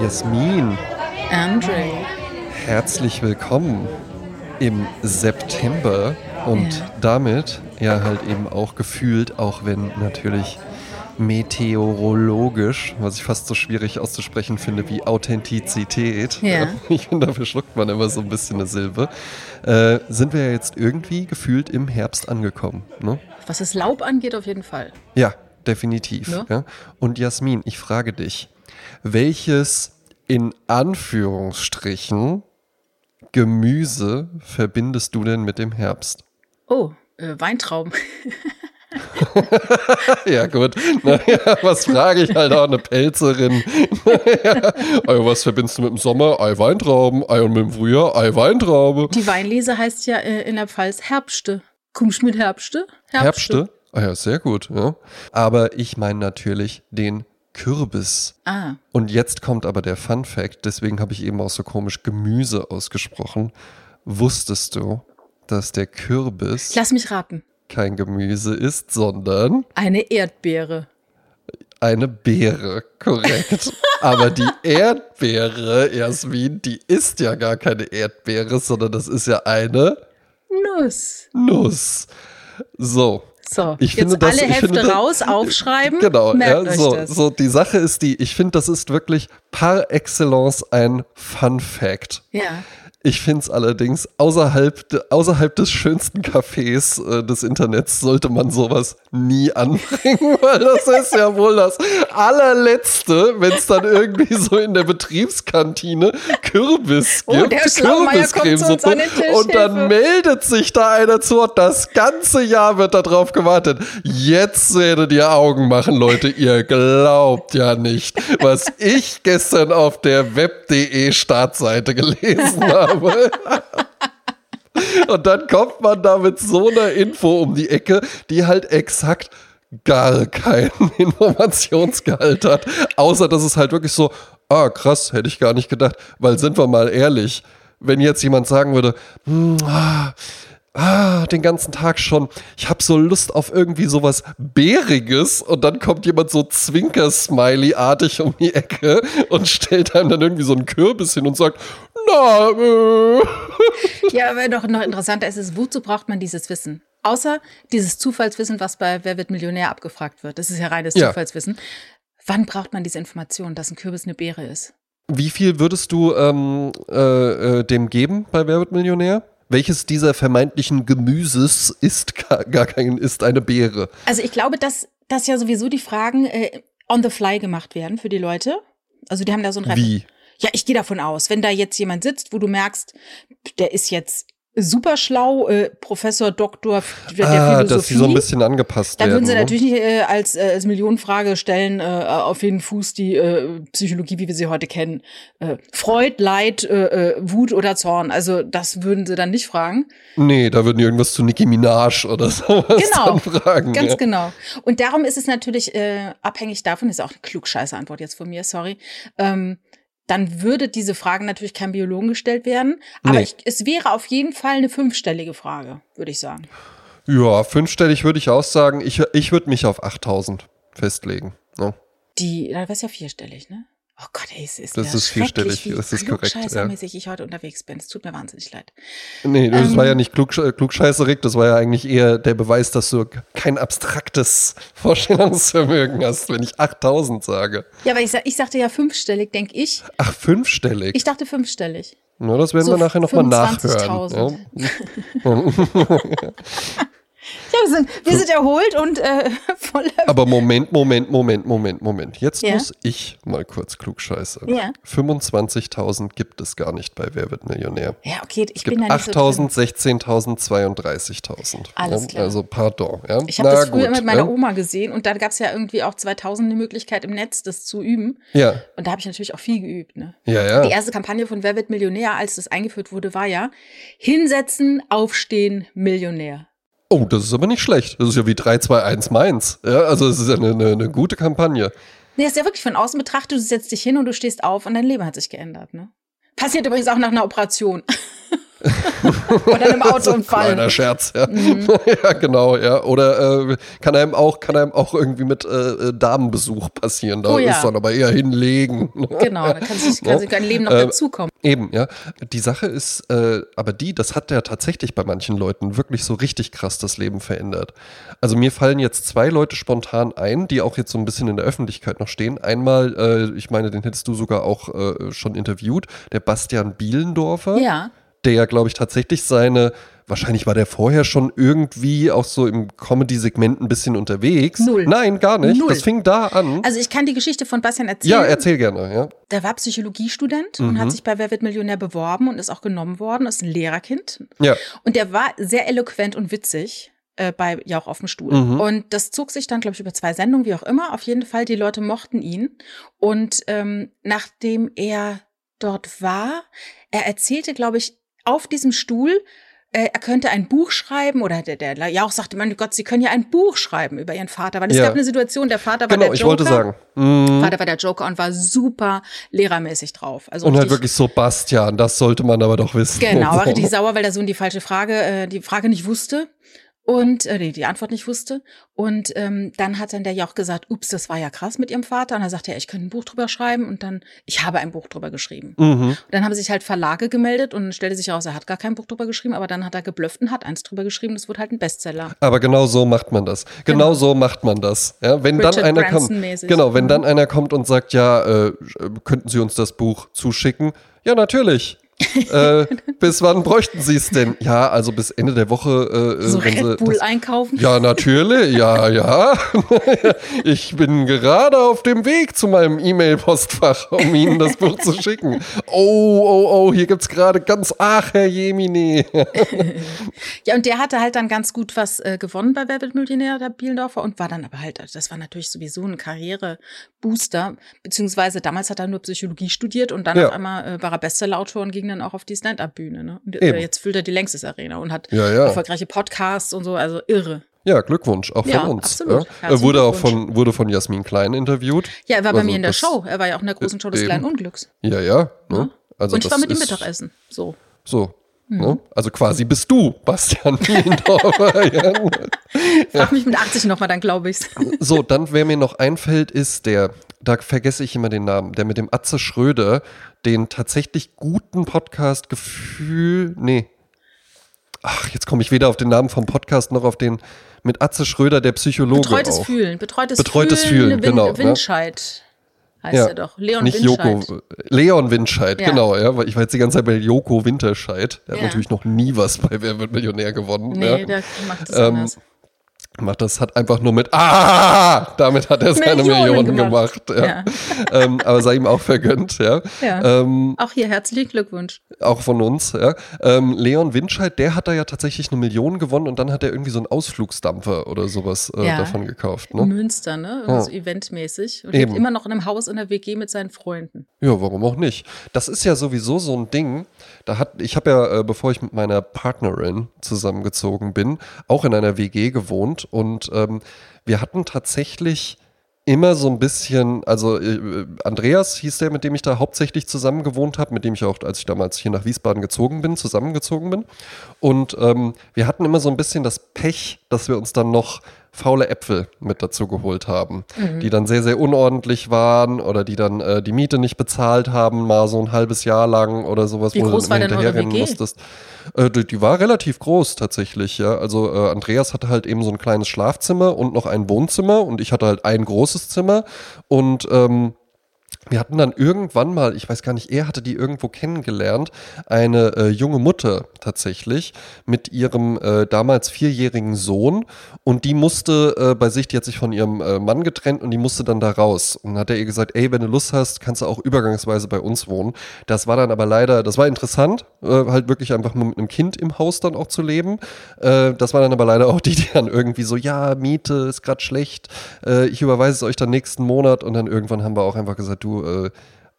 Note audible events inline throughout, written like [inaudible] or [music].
Jasmin, Andre. herzlich willkommen im September und Ja. damit ja halt eben auch gefühlt, auch wenn natürlich meteorologisch, was ich fast so schwierig auszusprechen finde wie Authentizität. Ja. [laughs] Ich finde, dafür schluckt man immer so ein bisschen eine Silbe. Äh, sind wir ja jetzt irgendwie gefühlt im Herbst angekommen. Ne? Was das Laub angeht, auf jeden Fall. Ja, definitiv. Ne? Ja. Und Jasmin, ich frage dich, welches in Anführungsstrichen Gemüse verbindest du denn mit dem Herbst? Oh, äh, Weintrauben. [laughs] Ja gut, naja, was frage ich halt auch eine Pelzerin? [laughs] ja. Ei, was verbindest du mit dem Sommer? Ei, Weintrauben. Ei, und mit dem Frühjahr? Ei, Weintraube. Die Weinlese heißt ja äh, in der Pfalz Herbste. Kommst du mit Herbste? Herbste? Ah ja, sehr gut. Ja. Aber ich meine natürlich den Kürbis. Ah, Und jetzt kommt aber der Fun Fact, deswegen habe ich eben auch so komisch Gemüse ausgesprochen. Wusstest du, dass der Kürbis lass mich raten. kein Gemüse ist, sondern Eine Erdbeere. eine Beere, korrekt. [laughs] aber die Erdbeere, Jasmin, die ist ja gar keine Erdbeere, sondern das ist ja eine Nuss. Nuss. So, So, Ich jetzt finde das- alle Hefte finde raus, aufschreiben. Genau, Merkt ja, euch so, das. so die Sache ist die, ich finde, das ist wirklich par excellence ein Fun Fact. Ja. Ich finde es allerdings, außerhalb, außerhalb des schönsten Cafés äh, des Internets sollte man sowas nie [laughs] anbringen, weil das ist ja wohl das allerletzte, wenn es dann irgendwie so in der Betriebskantine Kürbis Oh, gibt, den Tisch, und dann meldet sich da einer zu und das ganze Jahr wird darauf gewartet. Jetzt werdet ihr Augen machen, Leute, ihr glaubt ja nicht, was ich gestern auf der web.de Startseite gelesen [laughs] habe. Und dann kommt man da mit so einer Info um die Ecke, die halt exakt gar keinen [laughs] Informationsgehalt hat. Außer dass es halt wirklich so, ah, krass, hätte ich gar nicht gedacht. Weil sind wir mal ehrlich, wenn jetzt jemand sagen würde, hm, ah, ah, den ganzen Tag schon, ich habe so Lust auf irgendwie sowas Bäriges und dann kommt jemand so Zwinker-Smiley-artig um die Ecke und stellt einem dann irgendwie so einen Kürbis hin und sagt, na, äh. Ja, aber noch, noch interessanter ist es, wozu braucht man dieses Wissen? Außer dieses Zufallswissen, was bei Wer wird Millionär abgefragt wird. Das ist ja reines Ja. Zufallswissen. Wann braucht man diese Information, dass ein Kürbis eine Beere ist? Wie viel würdest du ähm, äh, äh, dem geben bei Wer wird Millionär? Welches dieser vermeintlichen Gemüses ist gar, gar kein, ist eine Beere? Also ich glaube, dass, dass ja sowieso die Fragen äh, on the fly gemacht werden für die Leute. Also die haben da so ein Wie? Ja, ich gehe davon aus, wenn da jetzt jemand sitzt, wo du merkst, der ist jetzt super schlau, äh, Professor, Doktor der ah, Philosophie. dass sie so ein bisschen angepasst Dann werden. würden sie ne? natürlich nicht äh, als, äh, als Millionenfrage stellen, äh, auf jeden Fuß die äh, Psychologie, wie wir sie heute kennen. Äh, Freud, Leid, äh, äh, Wut oder Zorn. Also das würden sie dann nicht fragen. Nee, da würden die irgendwas zu Nicki Minaj oder [laughs] sowas Genau, dann fragen. Ganz ja. genau. Und darum ist es natürlich äh, abhängig davon, ist auch eine klugscheiße Antwort jetzt von mir, sorry. Ähm, dann würde diese Frage natürlich kein Biologen gestellt werden. Aber Nee. ich, es wäre auf jeden Fall eine fünfstellige Frage, würde ich sagen. Ja, fünfstellig würde ich auch sagen. Ich, ich würde mich auf 8000 festlegen. ne? Die, das ist ja vierstellig, ne? Oh Gott, ey, es ist Das mir ist schrecklich, vierstellig, das ist korrekt, ja. ich heute unterwegs bin. Es tut mir wahnsinnig leid. Nee, das Ähm. war ja nicht klug, klugscheißerig, das war ja eigentlich eher der Beweis, dass du kein abstraktes [laughs] Vorstellungsvermögen hast, wenn ich 8000 sage. Ja, aber ich, ich sagte ja fünfstellig, denke ich. Ach, fünfstellig. Ich dachte fünfstellig. Na, das werden so wir nachher nochmal nachhören. 25.000. Ja. [laughs] [laughs] Ja, wir sind, wir sind erholt und äh, [laughs] voller. Aber Moment, Moment, Moment, Moment, Moment. Jetzt Ja. muss ich mal kurz klugscheißern. Ja. 25.000 gibt es gar nicht bei Wer wird Millionär. Ja, okay, ich Es gibt bin da nicht 8.000, so drin. 16.000, 32.000. Alles klar. Also pardon. Ja. Ich habe das früher gut, mit meiner. Oma gesehen und da gab es ja irgendwie auch 2000 eine Möglichkeit im Netz, das zu üben. Ja, Und da habe ich natürlich auch viel geübt. Ne? ja, Die ja. erste Kampagne von Wer wird Millionär, als das eingeführt wurde, war ja hinsetzen, aufstehen, Millionär. Oh, das ist aber nicht schlecht. Das ist ja wie 3, 2, 1 Mainz. Ja, also es ist ja eine, eine, eine gute Kampagne. Nee, ist ja wirklich von außen betrachtet, du setzt dich hin und du stehst auf und dein Leben hat sich geändert. Ne? Passiert übrigens auch nach einer Operation. [laughs] [laughs] Oder einem Autounfall. Kleiner Scherz, ja. Mhm. [laughs] ja, genau, ja. Oder äh, kann einem auch, kann einem auch irgendwie mit äh, Damenbesuch passieren. Da Oh ja. ist dann aber eher hinlegen. [laughs] Genau, da kann sich, kann sich ein Leben noch Ähm, dazukommen. Eben, ja. Die Sache ist, äh, aber die, das hat ja tatsächlich bei manchen Leuten wirklich so richtig krass das Leben verändert. Also mir fallen jetzt zwei Leute spontan ein, die auch jetzt so ein bisschen in der Öffentlichkeit noch stehen. Einmal, äh, ich meine, den hättest du sogar auch äh, schon interviewt, der Bastian Bielendorfer, Ja. Der ja, glaube ich, tatsächlich seine, wahrscheinlich war der vorher schon irgendwie auch so im Comedy-Segment ein bisschen unterwegs. Null. Nein, gar nicht. Null. Das fing da an. Also ich kann die Geschichte von Bastian erzählen. ja, erzähl gerne, ja. Der war Psychologiestudent Mhm. und hat sich bei Wer wird Millionär beworben und ist auch genommen worden, ist ein Lehrerkind. Ja. Und der war sehr eloquent und witzig. Äh, bei ja auch auf dem Stuhl. Mhm. Und das zog sich dann, glaube ich, über zwei Sendungen, wie auch immer. Auf jeden Fall, die Leute mochten ihn. Und ähm, nachdem er dort war, er erzählte, glaube ich, auf diesem Stuhl, äh, er könnte ein Buch schreiben oder der, der ja auch sagte, mein Gott, Sie können ja ein Buch schreiben über Ihren Vater, weil es Ja. gab eine Situation, der Vater war Genau, der ich Joker. wollte sagen. Mhm. Vater war der Joker und war super lehrermäßig drauf. Also Und halt wirklich so Bastian, das sollte man aber doch wissen. Genau, war richtig [laughs] sauer, weil der Sohn die falsche Frage, äh, die Frage nicht wusste und äh, die Antwort nicht wusste. Und ähm, dann hat dann der ja auch gesagt, ups, das war ja krass mit ihrem Vater. Und dann sagte er, ich könnte ein Buch drüber schreiben. Und dann, ich habe ein Buch drüber geschrieben. Mhm. Und dann haben sich halt Verlage gemeldet und stellte sich heraus, er hat gar kein Buch drüber geschrieben, aber dann hat er geblufft und hat eins drüber geschrieben. Das wurde halt ein Bestseller. Aber genau so macht man das. Genau, Genau. so macht man das. Ja, wenn dann einer kommt, genau, wenn Mhm. dann einer kommt und sagt, ja, äh, könnten Sie uns das Buch zuschicken? Ja, natürlich. Äh, bis wann bräuchten Sie es denn? Ja, also bis Ende der Woche. Äh, So wenn Sie Red Bull das, einkaufen. ja, natürlich, ja, ja. [laughs] ich bin gerade auf dem Weg zu meinem E-Mail-Postfach, um Ihnen das Buch zu schicken. Oh, oh, oh, hier gibt's gerade ganz, ach, Herr Jemine. [laughs] Ja, und der hatte halt dann ganz gut was äh, gewonnen bei Wer wird Millionär, der Bielendorfer, und war dann aber halt, das war natürlich sowieso ein Karrierebooster, beziehungsweise damals hat er nur Psychologie studiert und dann Ja. auf einmal äh, war er Bestsellerautor und ging dann auch auf die Stand-Up-Bühne. Ne? Und Eben. äh, jetzt füllt er die Längstes Arena und hat Ja, ja. erfolgreiche Podcasts und so, also irre. Ja, Glückwunsch, auch von Ja, uns. absolut. Er wurde auch von, wurde von Jasmin Klein interviewt. Ja, er war bei Also mir in der Show. Er war ja auch in der großen Show des eben. kleinen Unglücks. Ja, ja. Ne? Also und ich war mit ihm Mittagessen. So. So. Mhm. Ne? Also quasi bist du, Bastian [laughs] Bielendorfer. ja. Frag mich mit 80 nochmal, dann glaube ich's. So, dann, wer mir noch einfällt, ist der, da vergesse ich immer den Namen, der mit dem Atze Schröder, den tatsächlich guten Podcast Gefühl, nee. Ach, jetzt komme ich weder auf den Namen vom Podcast noch auf den mit Atze Schröder, der Psychologe Betreutes auch. Fühlen. Betreutes, Betreutes Fühlen. Fühlen, Win genau, ne? Windscheid heißt Ja, er doch. Leon Nicht Windscheid. Joko, Leon Windscheid, Ja. genau, ja, weil ich war jetzt die ganze Zeit bei Joko Winterscheid. Der hat Ja. natürlich noch nie was bei Wer wird Millionär gewonnen. Nee, ja. der macht es Ähm, anders. Macht das hat einfach nur mit Ah, damit hat er seine Millionen Millionen gemacht. gemacht. ja. [laughs] ähm, aber sei ihm auch vergönnt, ja. Ja. Ähm, Auch hier herzlichen Glückwunsch. auch von uns, ja. Ähm, Leon Winscheid, der hat da ja tatsächlich eine Million gewonnen und dann hat er irgendwie so einen Ausflugsdampfer oder sowas äh, Ja. davon gekauft. Ne? Münster, ne? Ja. So eventmäßig. Und Eben. lebt immer noch in einem Haus in der WG mit seinen Freunden. Ja, warum auch nicht? Das ist ja sowieso so ein Ding. Da hat, ich habe ja, äh, bevor ich mit meiner Partnerin zusammengezogen bin, auch in einer WG gewohnt und ähm, wir hatten tatsächlich immer so ein bisschen, also äh, Andreas hieß der, mit dem ich da hauptsächlich zusammen gewohnt habe, mit dem ich auch, als ich damals hier nach Wiesbaden gezogen bin, zusammengezogen bin. Und ähm, wir hatten immer so ein bisschen das Pech, dass wir uns dann noch faule Äpfel mit dazu geholt haben, die dann sehr, sehr unordentlich waren oder die dann äh, die Miete nicht bezahlt haben, mal so ein halbes Jahr lang oder sowas, Wie wo groß du dann hinterherrennen musstest. Äh, die, die war relativ groß tatsächlich, ja. Also äh, Andreas hatte halt eben so ein kleines Schlafzimmer und noch ein Wohnzimmer und ich hatte halt ein großes Zimmer und ähm, wir hatten dann irgendwann mal, ich weiß gar nicht, er hatte die irgendwo kennengelernt, eine äh, junge Mutter tatsächlich mit ihrem äh, damals vierjährigen Sohn und die musste äh, bei sich, die hat sich von ihrem äh, Mann getrennt und die musste dann da raus. Und dann hat er ihr gesagt, ey, wenn du Lust hast, kannst du auch übergangsweise bei uns wohnen. Das war dann aber leider, das war interessant, äh, halt wirklich einfach mit einem Kind im Haus dann auch zu leben. Äh, das war dann aber leider auch die, die dann irgendwie so, ja, Miete ist gerade schlecht, ich überweise es euch dann nächsten Monat und dann irgendwann haben wir auch einfach gesagt, du, äh,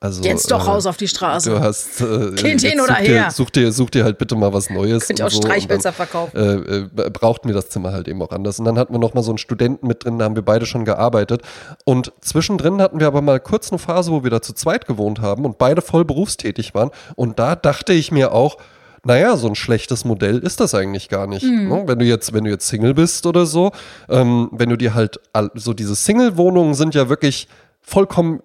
also Jetzt doch äh, raus auf die Straße. Du hast äh, Kind hin oder such dir, her. Such dir, such dir halt bitte mal was Neues. Könnt ihr auch so. Streichhölzer verkaufen. äh, äh, brauchten wir das Zimmer halt eben auch anders. Und dann hatten wir noch mal so einen Studenten mit drin, da haben wir beide schon gearbeitet. Und zwischendrin hatten wir aber mal kurz eine Phase, wo wir da zu zweit gewohnt haben und beide voll berufstätig waren. Und da dachte ich mir auch, naja, so ein schlechtes Modell ist das eigentlich gar nicht. Ne? Wenn du jetzt, wenn du jetzt Single bist oder so, ähm, wenn du dir halt, so diese Single-Wohnungen sind ja wirklich vollkommen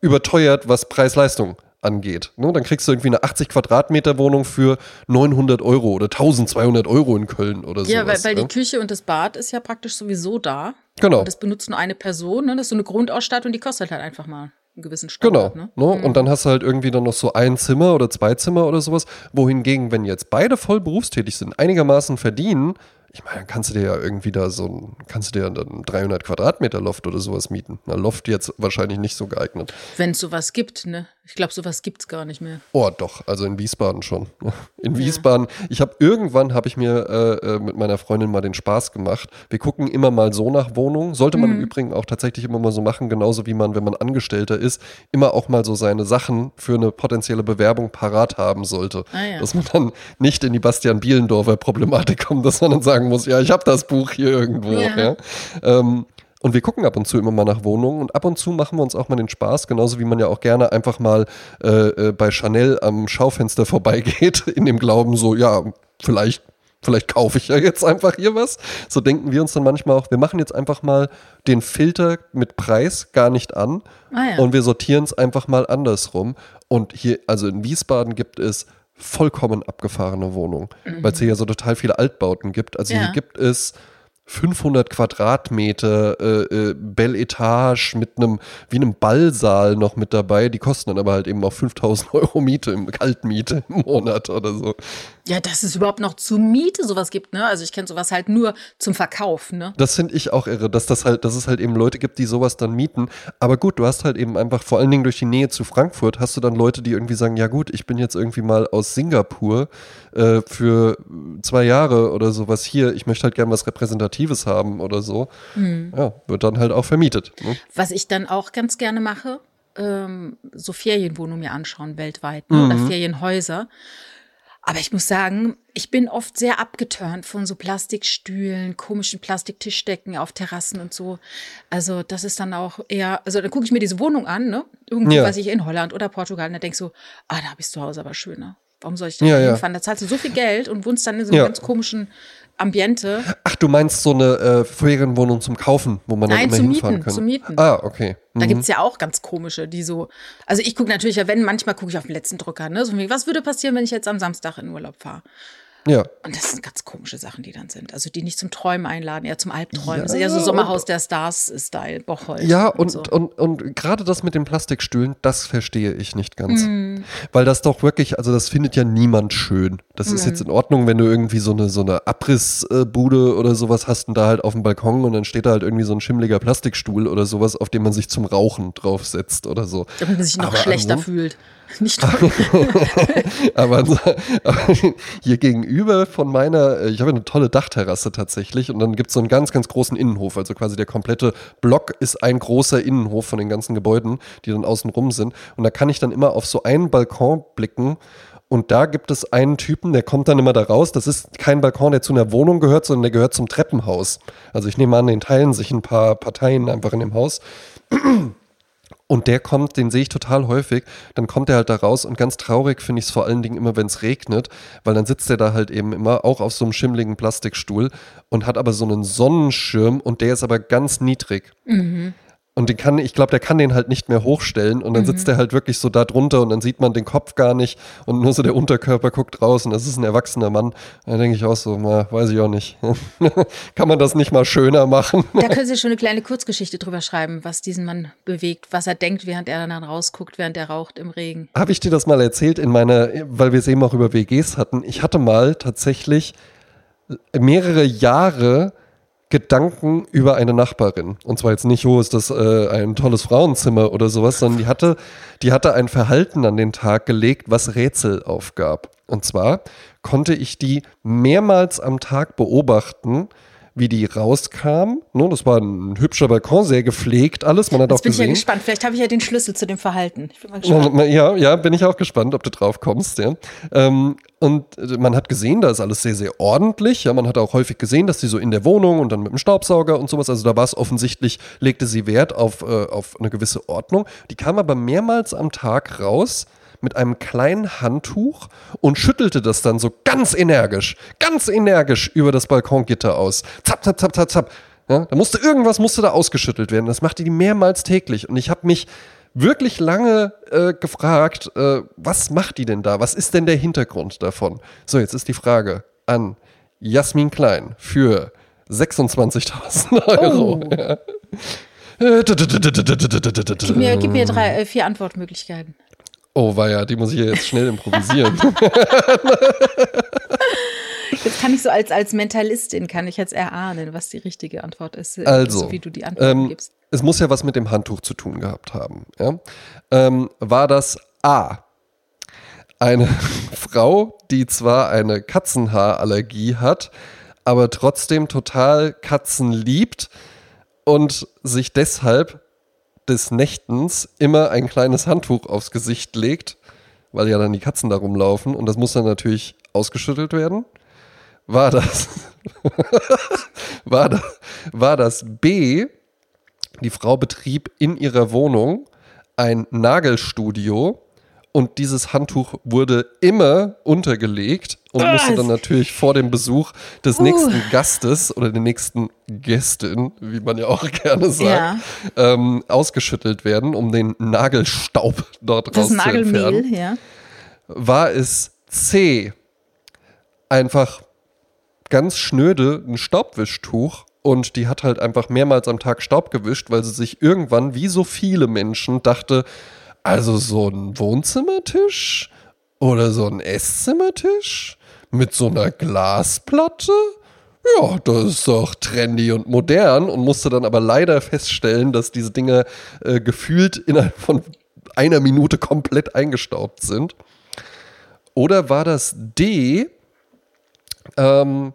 überteuert, was Preis-Leistung angeht. Ne? Dann kriegst du irgendwie eine 80 Quadratmeter Wohnung für 900 Euro oder 1200 Euro in Köln oder so. Ja, weil, weil die Küche und das Bad ist ja praktisch sowieso da. Genau. Das benutzt nur eine Person, ne? Das ist so eine Grundausstattung, die kostet halt einfach mal einen gewissen Standard, Genau. ne? Ne? Und dann hast du halt irgendwie dann noch so ein Zimmer oder zwei Zimmer oder sowas. Wohingegen, wenn jetzt beide voll berufstätig sind, einigermaßen verdienen, ich meine, dann kannst du dir ja irgendwie da so ein, kannst du dir dann ein 300 Quadratmeter Loft oder sowas mieten. Na, Loft jetzt wahrscheinlich nicht so geeignet. Wenn es sowas gibt, ne? Ich glaube, sowas gibt's gar nicht mehr. Oh, doch, also in Wiesbaden schon. [laughs] In Wiesbaden, ich habe irgendwann, habe ich mir äh, äh, mit meiner Freundin mal den Spaß gemacht. Wir gucken immer mal so nach Wohnungen. Sollte man Mhm. im Übrigen auch tatsächlich immer mal so machen, genauso wie man, wenn man Angestellter ist, immer auch mal so seine Sachen für eine potenzielle Bewerbung parat haben sollte. Ah, ja. Dass man dann nicht in die Bastian Bielendorfer Problematik kommt, dass man dann sagen muss, ja, ich habe das Buch hier irgendwo. Ja. Ähm, und wir gucken ab und zu immer mal nach Wohnungen und ab und zu machen wir uns auch mal den Spaß, genauso wie man ja auch gerne einfach mal äh, äh, bei Chanel am Schaufenster vorbeigeht, [laughs] in dem Glauben so, ja, vielleicht, vielleicht kaufe ich ja jetzt einfach hier was. So denken wir uns dann manchmal auch, wir machen jetzt einfach mal den Filter mit Preis gar nicht an Ah, ja. und wir sortieren es einfach mal andersrum. Und hier, also in Wiesbaden gibt es vollkommen abgefahrene Wohnungen, weil es hier ja so total viele Altbauten gibt. Also Ja. hier gibt es 500 Quadratmeter äh, äh, Belle Etage mit einem, wie einem Ballsaal noch mit dabei. Die kosten dann aber halt eben auch 5000 [laughs] Euro Miete, im Kaltmiete im Monat oder so. Ja, dass es überhaupt noch zur Miete sowas gibt, ne? Also ich kenne sowas halt nur zum Verkauf, ne? Das finde ich auch irre, dass das halt, dass es halt eben Leute gibt, die sowas dann mieten. Aber gut, du hast halt eben einfach, vor allen Dingen durch die Nähe zu Frankfurt, hast du dann Leute, die irgendwie sagen, ja gut, ich bin jetzt irgendwie mal aus Singapur äh, für zwei Jahre oder sowas hier, ich möchte halt gern was Repräsentatives haben oder so. Ja, wird dann halt auch vermietet. Ne? Was ich dann auch ganz gerne mache, ähm, so Ferienwohnungen mir anschauen weltweit ne? oder Mhm. Ferienhäuser. Aber ich muss sagen, ich bin oft sehr abgeturnt von so Plastikstühlen, komischen Plastiktischdecken auf Terrassen und so. Also das ist dann auch eher, also dann gucke ich mir diese Wohnung an, ne? Irgendwie, Ja. weiß ich, in Holland oder Portugal und dann denk so, ah, da habe ich zu Hause aber schöner. Warum soll ich da Ja, ja. hinfahren? Da zahlst du so viel Geld und wohnst dann in so einem Ja. ganz komischen Ambiente. Ach, du meinst so eine äh, Ferienwohnung zum Kaufen, wo man dann Nein, immer zum hinfahren Mieten, kann? zum Mieten. Ah, okay. Da gibt's ja auch ganz komische, die so. Also ich gucke natürlich, ja, wenn, manchmal gucke ich auf den letzten Drücker, ne? So, was würde passieren, wenn ich jetzt am Samstag in Urlaub fahre? Ja. Und das sind ganz komische Sachen, die dann sind. Also die nicht zum Träumen einladen, eher zum Albträumen. Ja, das ist eher so und- Sommerhaus der Stars-Style, Bocholt. Ja, und, so. und, und gerade das mit den Plastikstühlen, das verstehe ich nicht ganz. Mhm. Weil das doch wirklich, also das findet ja niemand schön. Das ist jetzt in Ordnung, wenn du irgendwie so eine, so eine Abrissbude oder sowas hast und da halt auf dem Balkon und dann steht da halt irgendwie so ein schimmliger Plastikstuhl oder sowas, auf dem man sich zum Rauchen draufsetzt oder so. Damit man sich noch Aber schlechter fühlt. [laughs] Nicht [laughs] aber, aber hier gegenüber von meiner, äh, ich habe eine tolle Dachterrasse tatsächlich und dann gibt es so einen ganz, ganz großen Innenhof. Also quasi der komplette Block ist ein großer Innenhof von den ganzen Gebäuden, die dann außen rum sind. Und da kann ich dann immer auf so einen Balkon blicken. Und da gibt es einen Typen, der kommt dann immer da raus. Das ist kein Balkon, der zu einer Wohnung gehört, sondern der gehört zum Treppenhaus. Also ich nehme an, den teilen sich ein paar Parteien einfach in dem Haus. Und der kommt, den sehe ich total häufig, dann kommt er halt da raus und ganz traurig finde ich es vor allen Dingen immer, wenn es regnet, weil dann sitzt er da halt eben immer auch auf so einem schimmligen Plastikstuhl und hat aber so einen Sonnenschirm und der ist aber ganz niedrig. Und den kann, ich glaube, der kann den halt nicht mehr hochstellen und dann sitzt er halt wirklich so da drunter und dann sieht man den Kopf gar nicht und nur so der Unterkörper guckt raus und das ist ein erwachsener Mann. Da denke ich auch so, na, weiß ich auch nicht. [laughs] kann man das nicht mal schöner machen? Da können Sie schon eine kleine Kurzgeschichte drüber schreiben, was diesen Mann bewegt, was er denkt, während er dann rausguckt, während er raucht im Regen. Habe ich dir das mal erzählt in meiner, weil wir es eben auch über WGs hatten. Ich hatte mal tatsächlich mehrere Jahre Gedanken über eine Nachbarin. Und zwar jetzt nicht, oh, ist das äh, ein tolles Frauenzimmer oder sowas, sondern die hatte, die hatte ein Verhalten an den Tag gelegt, was Rätsel aufgab. Und zwar konnte ich die mehrmals am Tag beobachten, wie die rauskam. Ne, das war ein hübscher Balkon, sehr gepflegt alles. Man hat Jetzt auch bin ich ja gesehen. gespannt. Vielleicht habe ich ja den Schlüssel zu dem Verhalten. Ich bin mal gespannt. Ja, ja, ja, bin ich auch gespannt, ob du drauf kommst. Ja. Ähm, und äh, man hat gesehen, da ist alles sehr, sehr ordentlich. Ja, man hat auch häufig gesehen, dass sie so in der Wohnung und dann mit dem Staubsauger und sowas, also da war es offensichtlich, legte sie Wert auf, äh, auf eine gewisse Ordnung. Die kam aber mehrmals am Tag raus mit einem kleinen Handtuch und schüttelte das dann so ganz energisch, ganz energisch über das Balkongitter aus. Zap, zap, zap, zap, zap. Ja, da musste irgendwas musste da ausgeschüttelt werden. Das machte die mehrmals täglich. Und ich habe mich wirklich lange äh, gefragt, äh, was macht die denn da? Was ist denn der Hintergrund davon? So, jetzt ist die Frage an Jasmin Klein für 26.000 Euro. Oh. Ja. Gib mir, gib mir drei, äh, vier Antwortmöglichkeiten. Oh, war ja, die muss ich ja jetzt schnell improvisieren. [laughs] [laughs] Jetzt kann ich so als, als Mentalistin, kann ich jetzt erahnen, was die richtige Antwort ist, äh, also, so wie du die Antwort ähm, gibst. Es muss ja was mit dem Handtuch zu tun gehabt haben. Ja? Ähm, war das A, eine [laughs] Frau, die zwar eine Katzenhaarallergie hat, aber trotzdem total Katzen liebt, und sich deshalb des Nächtens immer ein kleines Handtuch aufs Gesicht legt, weil ja dann die Katzen da rumlaufen und das muss dann natürlich ausgeschüttelt werden. War das, [laughs] war das, war das B, die Frau betrieb in ihrer Wohnung ein Nagelstudio und dieses Handtuch wurde immer untergelegt und Was? musste dann natürlich vor dem Besuch des uh. nächsten Gastes oder der nächsten Gästin, wie man ja auch [laughs] gerne sagt, ja. ähm, ausgeschüttelt werden, um den Nagelstaub dort das entfernen. Ja. War es C, einfach ganz schnöde ein Staubwischtuch und die hat halt einfach mehrmals am Tag Staub gewischt, weil sie sich irgendwann, wie so viele Menschen, dachte, also so ein Wohnzimmertisch oder so ein Esszimmertisch mit so einer Glasplatte? Ja, das ist doch trendy und modern und musste dann aber leider feststellen, dass diese Dinge äh, gefühlt innerhalb von einer Minute komplett eingestaubt sind. Oder war das D ähm,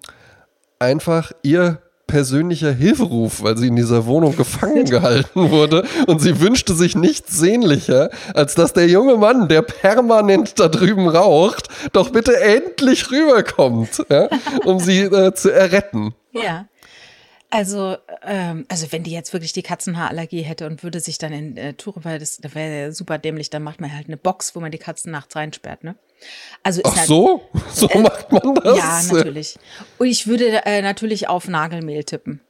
einfach ihr persönlicher Hilferuf, weil sie in dieser Wohnung gefangen gehalten wurde und sie wünschte sich nichts sehnlicher, als dass der junge Mann, der permanent da drüben raucht, doch bitte endlich rüberkommt, ja, um sie äh, zu erretten. Ja. Also, ähm, also wenn die jetzt wirklich die Katzenhaarallergie hätte und würde sich dann in äh, Touren, weil das, das wäre super dämlich, dann macht man halt eine Box, wo man die Katzen nachts reinsperrt, ne? Also Ach halt, so? [laughs] So äh, macht man das? Ja, natürlich. Und ich würde äh, natürlich auf Nagelmehl tippen.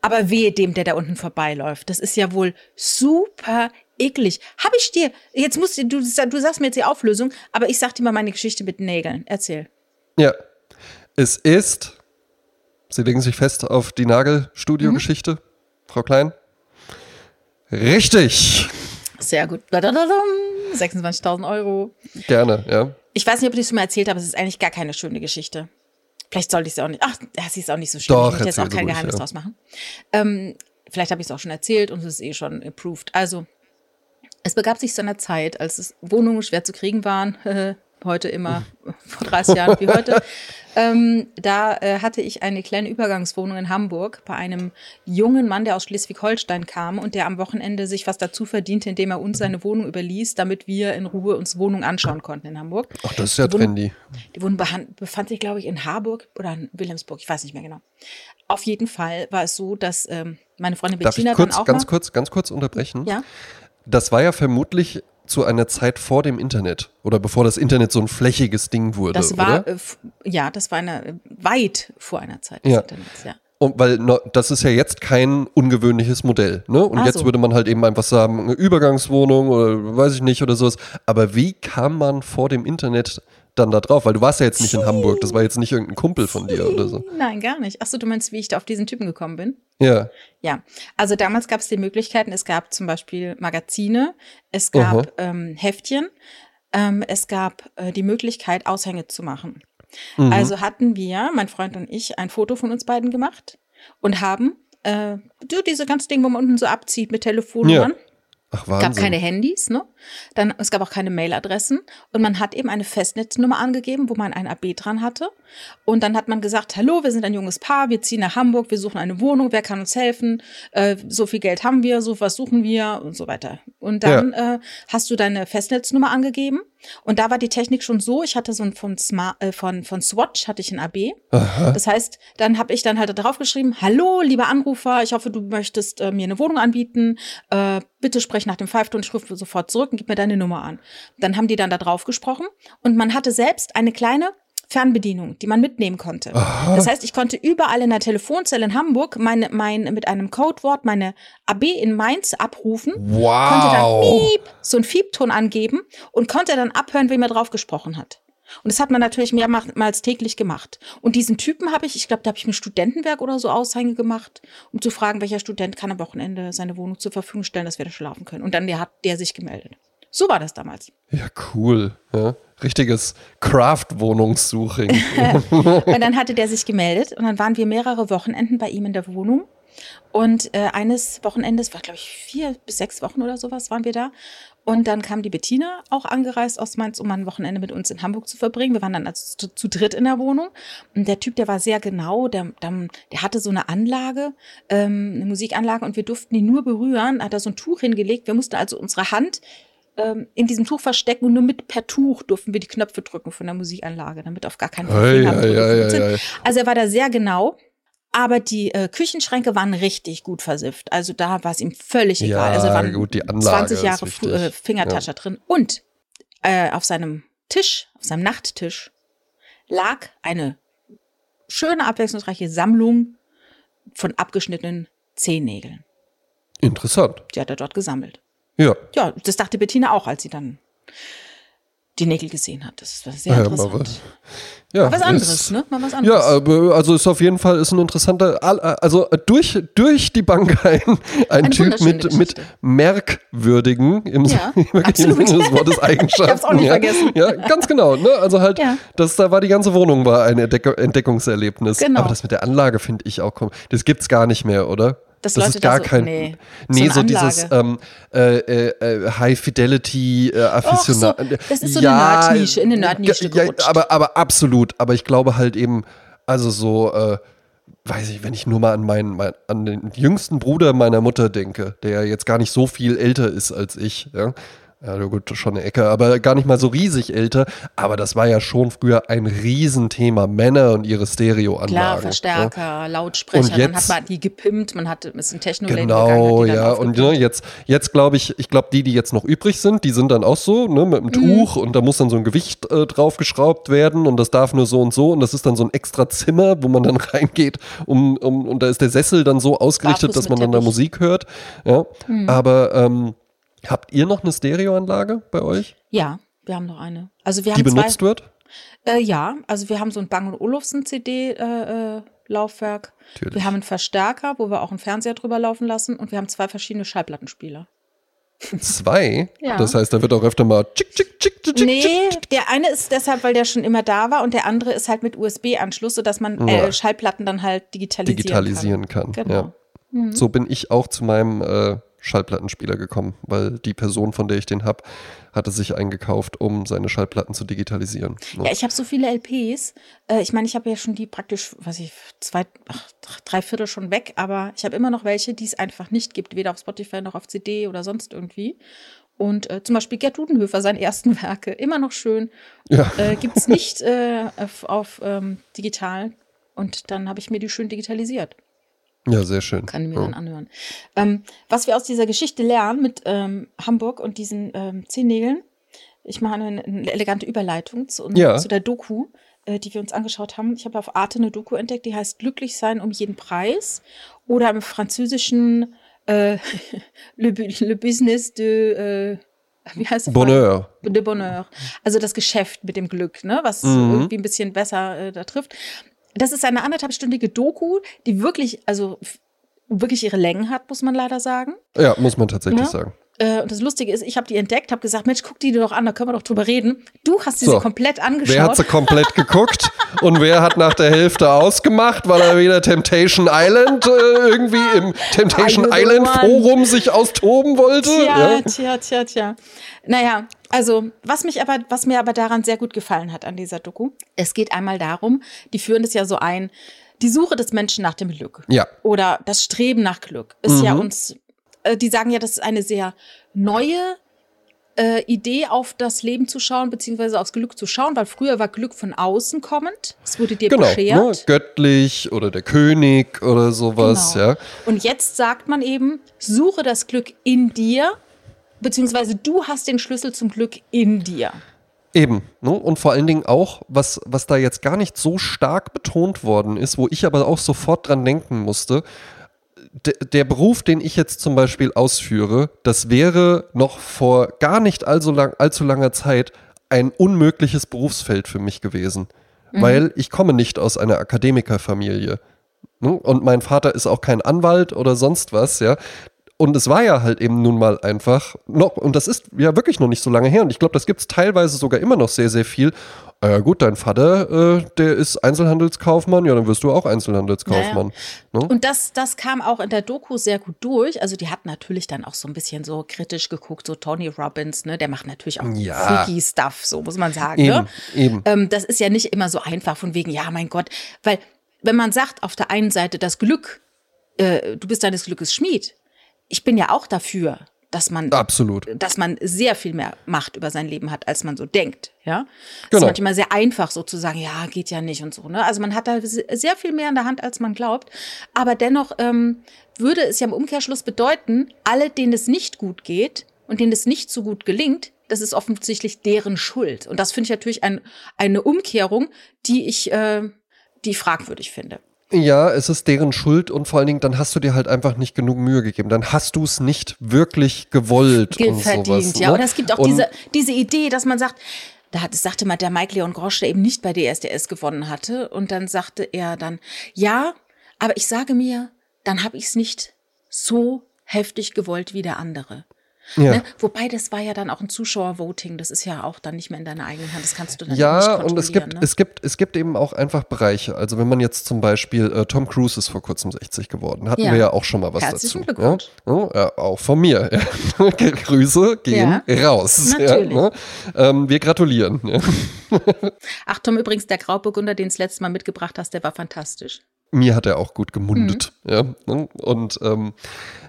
Aber wehe dem, der da unten vorbeiläuft. Das ist ja wohl super eklig. Hab ich dir, jetzt musst du, du, sagst mir jetzt die Auflösung, aber ich sag dir mal meine Geschichte mit Nägeln. Erzähl. Ja. Es ist, Sie legen sich fest auf die Nagelstudio-Geschichte, mhm. Frau Klein. Richtig. Sehr gut. 26.000 Euro. Gerne, ja. Ich weiß nicht, ob ich es schon mal erzählt habe, es ist eigentlich gar keine schöne Geschichte. Vielleicht sollte ich es auch nicht. Ach, sie ist auch nicht so schön. Doch, ich möchte jetzt auch kein Geheimnis ja. draus machen. Ähm, vielleicht habe ich es auch schon erzählt und es ist eh schon approved. Also, es begab sich zu einer Zeit, als es Wohnungen schwer zu kriegen waren. [laughs] heute immer [laughs] vor 30 Jahren wie heute. [laughs] Ähm, da äh, hatte ich eine kleine Übergangswohnung in Hamburg bei einem jungen Mann, der aus Schleswig-Holstein kam und der am Wochenende sich was dazu verdiente, indem er uns seine Wohnung überließ, damit wir in Ruhe uns Wohnung anschauen konnten in Hamburg. Ach, das ist ja die trendy. die Wohnung befand sich, glaube ich, in Harburg oder in Wilhelmsburg, ich weiß nicht mehr genau. Auf jeden Fall war es so, dass ähm, meine Freundin Bettina Darf ich kurz, dann auch ganz kurz, ganz kurz unterbrechen? Ja. Das war ja vermutlich zu einer Zeit vor dem Internet oder bevor das Internet so ein flächiges Ding wurde. Das war, oder? Äh, ja, das war eine, äh, weit vor einer Zeit des ja. Internets, ja. Und weil das ist ja jetzt kein ungewöhnliches Modell, ne? Und ah, jetzt so. würde man halt eben einfach sagen, eine Übergangswohnung oder weiß ich nicht oder sowas. Aber wie kam man vor dem Internet dann da drauf? Weil du warst ja jetzt nicht in Hamburg, das war jetzt nicht irgendein Kumpel von dir oder so. Nein, gar nicht. Achso, du meinst, wie ich da auf diesen Typen gekommen bin? Ja. Ja, also damals gab es die Möglichkeiten, es gab zum Beispiel Magazine, es gab ähm, Heftchen, ähm, es gab äh, die Möglichkeit, Aushänge zu machen. Mhm. Also hatten wir, mein Freund und ich, ein Foto von uns beiden gemacht und haben äh, diese ganzen Dinge, wo man unten so abzieht mit Telefonnummern. Ja. Ach, Wahnsinn. Es gab keine Handys, ne? Dann, es gab auch keine Mailadressen und man hat eben eine Festnetznummer angegeben, wo man ein AB dran hatte. Und dann hat man gesagt, hallo, wir sind ein junges Paar, wir ziehen nach Hamburg, wir suchen eine Wohnung, wer kann uns helfen? Äh, so viel Geld haben wir, so was suchen wir und so weiter. Und dann ja. äh, hast du deine Festnetznummer angegeben Und da war die Technik schon so, ich hatte so ein von, Smart, äh, von, von Swatch hatte ich ein AB. Aha. Das heißt, dann habe ich dann halt drauf geschrieben, hallo, lieber Anrufer, ich hoffe, du möchtest äh, mir eine Wohnung anbieten. Äh, bitte sprech nach dem Pfeifton, ich rufe sofort zurück und gib mir deine Nummer an. Dann haben die dann da drauf gesprochen und man hatte selbst eine kleine Fernbedienung, die man mitnehmen konnte. Aha. Das heißt, ich konnte überall in der Telefonzelle in Hamburg meine, mein, mit einem Codewort meine AB in Mainz abrufen, konnte dann Wow. Piep, so einen Fiebton angeben und konnte dann abhören, wem er drauf gesprochen hat. Und das hat man natürlich mehrmals täglich gemacht. Und diesen Typen habe ich, ich glaube, da habe ich mir Studentenwerk oder so Aushänge gemacht, um zu fragen, welcher Student kann am Wochenende seine Wohnung zur Verfügung stellen, dass wir da schlafen können. Und dann der hat der sich gemeldet. So war das damals. Ja, cool. Ja. Richtiges Craft-Wohnungssuching. [laughs] Und dann hatte der sich gemeldet und dann waren wir mehrere Wochenenden bei ihm in der Wohnung. Und äh, eines Wochenendes, war glaube ich vier bis sechs Wochen oder sowas, waren wir da. Und dann kam die Bettina auch angereist aus Mainz, um ein Wochenende mit uns in Hamburg zu verbringen. Wir waren dann also zu, zu dritt in der Wohnung. Und der Typ, der war sehr genau, der, der, der hatte so eine Anlage, ähm, eine Musikanlage, und wir durften die nur berühren. Da hat er so ein Tuch hingelegt. Wir mussten also unsere Hand ähm, in diesem Tuch verstecken und nur mit per Tuch durften wir die Knöpfe drücken von der Musikanlage, damit auf gar keinen Fall Ei, ei, ei, ei. Also er war da sehr genau. Aber die äh, Küchenschränke waren richtig gut versifft. Also da war es ihm völlig Ja, egal. Also waren gut, die Anlage 20 Jahre äh, Fingertascher drin. Und äh, auf seinem Tisch, auf seinem Nachttisch, lag eine schöne, abwechslungsreiche Sammlung von abgeschnittenen Zehennägeln. Interessant. Die hat er dort gesammelt. Ja. Ja, das dachte Bettina auch, als sie dann die Nägel gesehen hat. Das war sehr Ja, interessant. mal was- Ja, was anderes, ist- ne? Mal was anderes. Ja, also ist auf jeden Fall ist ein interessanter, also durch, durch die Bank ein, ein Eine Typ mit, mit merkwürdigen im, Ja. Sinne [laughs] des Wortes Eigenschaften. [laughs] Ich hab's auch nicht ja. vergessen. Ja, ganz genau. Ne? Also halt, Ja. das, da war die ganze Wohnung war ein Entdeck Entdeckungserlebnis. Genau. Aber das mit der Anlage finde ich auch, kom- das gibt's gar nicht mehr, oder? Das Leute ist gar da so- kein, nee. nee, So so dieses ähm, äh, äh, äh, High Fidelity äh, Afficionado. so, das ist so eine Nerdnische, in eine Nerdnische ja, gerutscht. aber, aber absolut. Aber ich glaube halt eben, also so, äh, weiß ich, wenn ich nur mal an meinen, mein, an den jüngsten Bruder meiner Mutter denke, der jetzt gar nicht so viel älter ist als ich, ja. Ja, gut, schon eine Ecke, aber gar nicht mal so riesig älter. Aber das war ja schon früher ein Riesenthema. Männer und ihre Stereoanlagen. Klar, ja. Verstärker, Lautsprecher, Und dann jetzt- hat man die gepimpt, man hat ist ein Techno-Label Genau, gegangen, ja. Und ne, jetzt, jetzt glaube ich, ich glaube, die, die jetzt noch übrig sind, die sind dann auch so, ne, mit einem Mhm. Tuch und da muss dann so ein Gewicht äh, draufgeschraubt werden und das darf nur so und so und das ist dann so ein extra Zimmer, wo man dann [laughs] reingeht, um, um, und da ist der Sessel dann so ausgerichtet, Barfuß dass man dann da. Musik hört. Ja. Mhm. Aber ähm, habt ihr noch eine Stereoanlage bei euch, Ja, wir haben noch eine. Also wir die haben zwei. benutzt wird? Äh, ja, also wir haben so ein Bang Olufsen CD äh, äh, Laufwerk. Natürlich. Wir haben einen Verstärker, wo wir auch einen Fernseher drüber laufen lassen und wir haben zwei verschiedene Schallplattenspieler. Zwei? Ja. Das heißt, da wird auch öfter mal tschick, tschick, tschick, tschick, tschick, Nee, der eine ist deshalb, weil der schon immer da war und der andere ist halt mit USB-Anschluss, sodass man äh, Schallplatten dann halt digitalisieren, digitalisieren kann. kann. Genau. Ja. So bin ich auch zu meinem äh, Schallplattenspieler gekommen, weil die Person, von der ich den habe, hatte sich eingekauft, um seine Schallplatten zu digitalisieren. Ja, ich habe so viele LPs. Äh, ich meine, ich habe ja schon die praktisch, weiß ich, zwei, ach, drei Viertel schon weg, aber ich habe immer noch welche, die es einfach nicht gibt, weder auf Spotify noch auf CD oder sonst irgendwie. Und äh, zum Beispiel Gerd Dudenhöfer, seine ersten [laughs] Werke, immer noch schön. Ja. Äh, Gibt es nicht äh, auf, auf ähm, digital. Und dann habe ich mir die schön digitalisiert. Ja, sehr schön. Kann mir ja. dann anhören. Ähm, was wir aus dieser Geschichte lernen mit ähm, Hamburg und diesen ähm, Zehennägeln, ich mache eine, eine elegante Überleitung zu, Ja. zu der Doku, äh, die wir uns angeschaut haben. Ich habe auf Arte eine Doku entdeckt, die heißt Glücklich sein um jeden Preis oder im französischen äh, [laughs] le, le Business de, äh, wie heißt es? Bonheur. De Bonheur. Also das Geschäft mit dem Glück, ne? was Mhm. irgendwie ein bisschen besser äh, da trifft. Das ist eine anderthalbstündige Doku, die wirklich, also wirklich ihre Längen hat, muss man leider sagen. Ja, muss man tatsächlich Ja. sagen. Äh, und das Lustige ist, ich habe die entdeckt, habe gesagt, Mensch, guck die dir doch an, da können wir doch drüber reden. Du hast sie So. sie komplett angeschaut. Wer hat sie komplett [laughs] geguckt und wer hat nach der Hälfte ausgemacht, weil er wieder Temptation Island äh, irgendwie im Temptation Island? Forum sich austoben wollte? Tja, Ja. tja, tja, tja. Naja, also was mich aber, was mir aber daran sehr gut gefallen hat an dieser Doku, es geht einmal darum, die führen das ja so ein, die Suche des Menschen nach dem Glück. Ja. Oder das Streben nach Glück ist ja Mhm. uns, äh, die sagen ja, das ist eine sehr neue äh, Idee, auf das Leben zu schauen, beziehungsweise aufs Glück zu schauen, weil früher war Glück von außen kommend. Es wurde dir genau, beschert. Ne, göttlich oder der König oder sowas, Genau. ja. Und jetzt sagt man eben, suche das Glück in dir, beziehungsweise du hast den Schlüssel zum Glück in dir. Eben. Ne? Und vor allen Dingen auch, was, was da jetzt gar nicht so stark betont worden ist, wo ich aber auch sofort dran denken musste, de, der Beruf, den ich jetzt zum Beispiel ausführe, das wäre noch vor gar nicht allzu, lang, allzu langer Zeit ein unmögliches Berufsfeld für mich gewesen. Weil ich komme nicht aus einer Akademikerfamilie. Ne? Und mein Vater ist auch kein Anwalt oder sonst was, ja. Und es war ja halt eben nun mal einfach noch, und das ist ja wirklich noch nicht so lange her, und ich glaube, das gibt es teilweise sogar immer noch sehr, sehr viel. Ah ja gut, dein Vater, äh, der ist Einzelhandelskaufmann, ja, dann wirst du auch Einzelhandelskaufmann. Ne? Und das, das kam auch in der Doku sehr gut durch. Also die hat natürlich dann auch so ein bisschen so kritisch geguckt, so Tony Robbins, ne, der macht natürlich auch Ja. freaky Stuff, so muss man sagen. Eben, Ne? eben. Ähm, das ist ja nicht immer so einfach von wegen, ja, mein Gott, weil wenn man sagt, auf der einen Seite das Glück, äh, du bist deines Glückes Schmied, ich bin ja auch dafür, dass man Absolut. dass man sehr viel mehr Macht über sein Leben hat, als man so denkt. Ja, das Genau. ist manchmal sehr einfach so zu sagen, ja, geht ja nicht und so. Ne? Also man hat da se- sehr viel mehr in der Hand, als man glaubt. Aber dennoch ähm, würde es ja im Umkehrschluss bedeuten, alle, denen es nicht gut geht und denen es nicht so gut gelingt, das ist offensichtlich deren Schuld. Und das finde ich natürlich ein, eine Umkehrung, die ich, äh, die ich fragwürdig finde. Ja, es ist deren Schuld und vor allen Dingen, dann hast du dir halt einfach nicht genug Mühe gegeben. Dann hast du es nicht wirklich gewollt und verdient, sowas. ja. ne? Oder es gibt auch Und- diese, diese Idee, dass man sagt, da hat, sagte mal der Mike Leon Grosch, der eben nicht bei DSDS gewonnen hatte. Und dann sagte er dann, ja, aber ich sage mir, dann habe ich es nicht so heftig gewollt wie der andere. Ja. Ne? Wobei, das war ja dann auch ein Zuschauervoting. Das ist ja auch dann nicht mehr in deiner eigenen Hand. Das kannst du dann nicht Ja, kontrollieren. und es gibt, ne? es gibt, es gibt eben auch einfach Bereiche. Also wenn man jetzt zum Beispiel, äh, Tom Cruise ist vor kurzem 60 geworden, hatten Ja. wir ja auch schon mal was Herzlichen dazu. Glückwunsch. Ja? Ja, ja, auch von mir. [laughs] Ja. Grüße gehen raus. Natürlich. Ja, ne? ähm, wir gratulieren. Ja. [laughs] Ach, Tom, übrigens, der Grauburgunder, den du das letzte Mal mitgebracht hast, der war fantastisch. Mir hat er auch gut gemundet. Mhm. Ja, ne? Und ähm,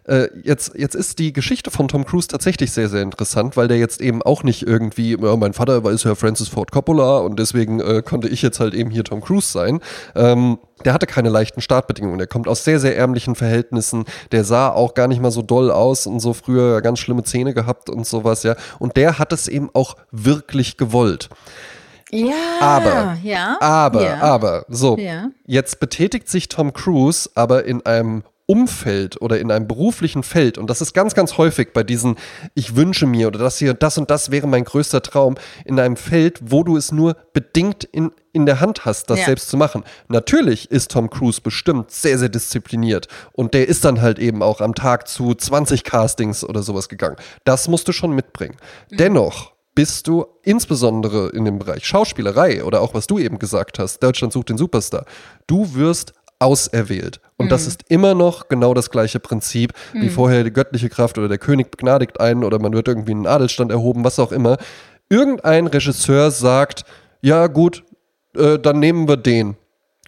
äh, jetzt, jetzt ist die Geschichte von Tom Cruise tatsächlich sehr, sehr interessant, weil der jetzt eben auch nicht irgendwie, ja, mein Vater war ist ja Francis Ford Coppola und deswegen äh, konnte ich jetzt halt eben hier Tom Cruise sein. Ähm, der hatte keine leichten Startbedingungen. Der kommt aus sehr, sehr ärmlichen Verhältnissen. Der sah auch gar nicht mal so doll aus und so früher ganz schlimme Zähne gehabt und sowas, ja. Und der hat es eben auch wirklich gewollt. Ja, Aber, ja, aber, ja. aber, so. Ja. Jetzt betätigt sich Tom Cruise aber in einem Umfeld oder in einem beruflichen Feld, und das ist ganz, ganz häufig bei diesen, ich wünsche mir oder das hier, das und das wäre mein größter Traum, in einem Feld, wo du es nur bedingt in, in der Hand hast, das Ja. selbst zu machen. Natürlich ist Tom Cruise bestimmt sehr, sehr diszipliniert und der ist dann halt eben auch am Tag zu 20 Castings oder sowas gegangen. Das musst du schon mitbringen. Dennoch bist du insbesondere in dem Bereich Schauspielerei oder auch was du eben gesagt hast, Deutschland sucht den Superstar, du wirst auserwählt. Und das ist immer noch genau das gleiche Prinzip, wie vorher die göttliche Kraft oder der König begnadigt einen oder man wird irgendwie in einen Adelstand erhoben, was auch immer. Irgendein Regisseur sagt, ja gut, äh, dann nehmen wir den.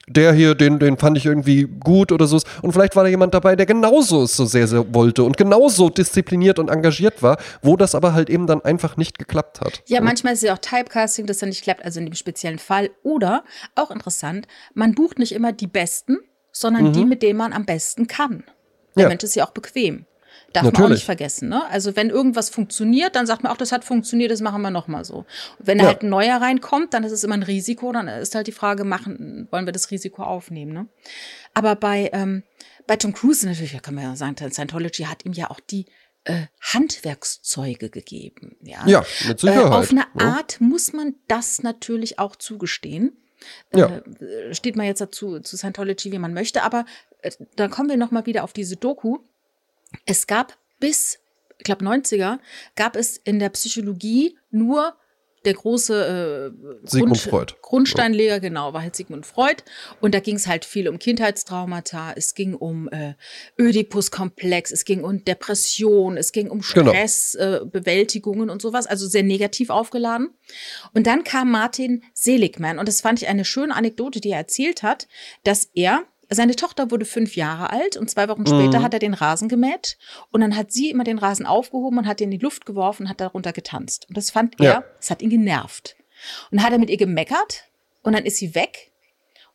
Der hier, den, den fand ich irgendwie gut oder so. Und vielleicht war da jemand dabei, der genauso es so sehr, sehr wollte und genauso diszipliniert und engagiert war, wo das aber halt eben dann einfach nicht geklappt hat. Ja, manchmal ist es ja auch Typecasting, das dann nicht klappt, also in dem speziellen Fall. Oder, auch interessant, man bucht nicht immer die Besten, sondern die, mit denen man am besten kann. Der Ja. Mensch ist ja auch bequem. Darf man auch Natürlich. nicht vergessen. Ne? Also wenn irgendwas funktioniert, dann sagt man auch, das hat funktioniert, das machen wir nochmal so. Wenn da Ja. halt ein neuer reinkommt, dann ist es immer ein Risiko, dann ist halt die Frage, machen, wollen wir das Risiko aufnehmen. Ne? Aber bei, ähm, bei Tom Cruise natürlich, da kann man ja sagen, Scientology hat ihm ja auch die äh, Handwerkszeuge gegeben. Ja, Ja, mit äh, Sicherheit. auf eine ne? Art muss man das natürlich auch zugestehen. Ja. Äh, steht man jetzt dazu zu Scientology, wie man möchte, aber dann kommen wir noch mal wieder auf diese Doku. Es gab bis, ich glaube 90er, gab es in der Psychologie nur der große äh, Sigmund Freud. Grundsteinleger, genau, war halt Sigmund Freud. Und da ging es halt viel um Kindheitstraumata, es ging um äh, Ödipus-Komplex, es ging um Depression, es ging um Genau. Stressbewältigungen äh, Bewältigungen und sowas, also sehr negativ aufgeladen. Und dann kam Martin Seligman und das fand ich eine schöne Anekdote, die er erzählt hat, dass er seine Tochter wurde fünf Jahre alt und zwei Wochen später Mhm. hat er den Rasen gemäht und dann hat sie immer den Rasen aufgehoben und hat den in die Luft geworfen und hat darunter getanzt. Und das fand Ja. er, das hat ihn genervt. Und dann hat er mit ihr gemeckert und dann ist sie weg.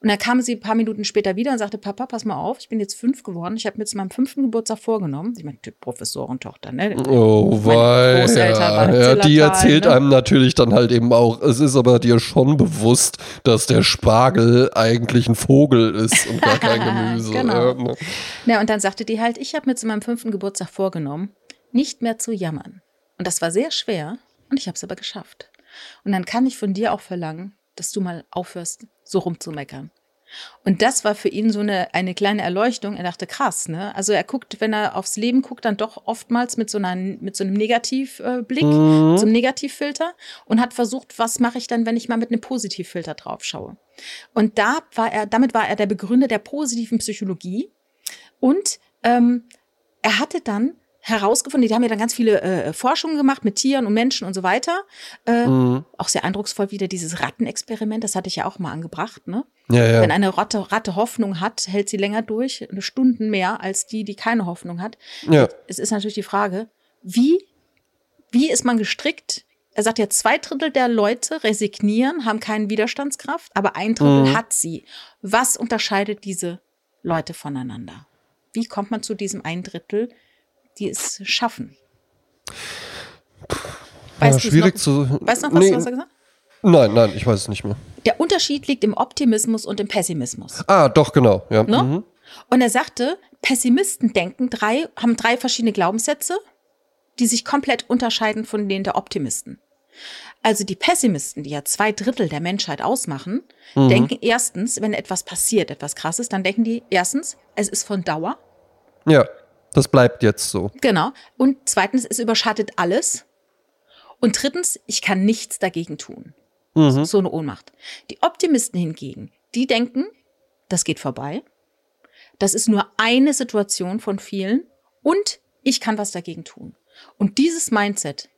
Und dann kam sie ein paar Minuten später wieder und sagte, Papa, pass mal auf, ich bin jetzt fünf geworden. Ich habe mir zu meinem fünften Geburtstag vorgenommen. Ich meine, Typ Professorentochter, ne? Oh, weil ja, im die erzählt ne? einem natürlich dann halt eben auch, es ist aber dir schon bewusst, dass der Spargel eigentlich ein Vogel ist und gar kein [laughs] Gemüse. Genau. Ja, ne? Ja, und dann sagte die halt, ich habe mir zu meinem fünften Geburtstag vorgenommen, nicht mehr zu jammern. Und das war sehr schwer und ich habe es aber geschafft. Und dann kann ich von dir auch verlangen, dass du mal aufhörst, so rumzumeckern. Und das war für ihn so eine, eine kleine Erleuchtung. Er dachte, krass, ne? Also er guckt, wenn er aufs Leben guckt, dann doch oftmals mit so, einer, mit so einem Negativblick, Mhm. so einem Negativfilter und hat versucht, was mache ich dann, wenn ich mal mit einem Positivfilter drauf schaue. Und da war er, damit war er der Begründer der positiven Psychologie. Und ähm, er hatte dann herausgefunden, die haben ja dann ganz viele äh, Forschungen gemacht mit Tieren und Menschen und so weiter. Äh, Mhm. Auch sehr eindrucksvoll wieder dieses Rattenexperiment, das hatte ich ja auch mal angebracht. Ne? Ja, ja. Wenn eine Ratte, Ratte Hoffnung hat, hält sie länger durch, eine Stunden mehr als die, die keine Hoffnung hat. ja. Es ist natürlich die Frage, wie, wie ist man gestrickt? Er sagt ja, zwei Drittel der Leute resignieren, haben keine Widerstandskraft, aber ein Drittel Mhm. hat sie. Was unterscheidet diese Leute voneinander? Wie kommt man zu diesem ein Drittel, die es schaffen? ja du's schwierig noch, zu. Weißt du noch was, Nee, was er gesagt hat? Nein, nein, ich weiß es nicht mehr. Der Unterschied liegt im Optimismus und im Pessimismus. Ah, doch, genau. Ja. Ne? Mhm. Und er sagte, Pessimisten denken drei, haben drei verschiedene Glaubenssätze, die sich komplett unterscheiden von denen der Optimisten. Also die Pessimisten, die ja zwei Drittel der Menschheit ausmachen, Mhm. denken erstens, wenn etwas passiert, etwas krasses, dann denken die erstens, es ist von Dauer. Ja, das bleibt jetzt so. Genau. Und zweitens, es überschattet alles. Und drittens, ich kann nichts dagegen tun. Mhm. So eine Ohnmacht. Die Optimisten hingegen, die denken, das geht vorbei. Das ist nur eine Situation von vielen und ich kann was dagegen tun. Und dieses Mindset,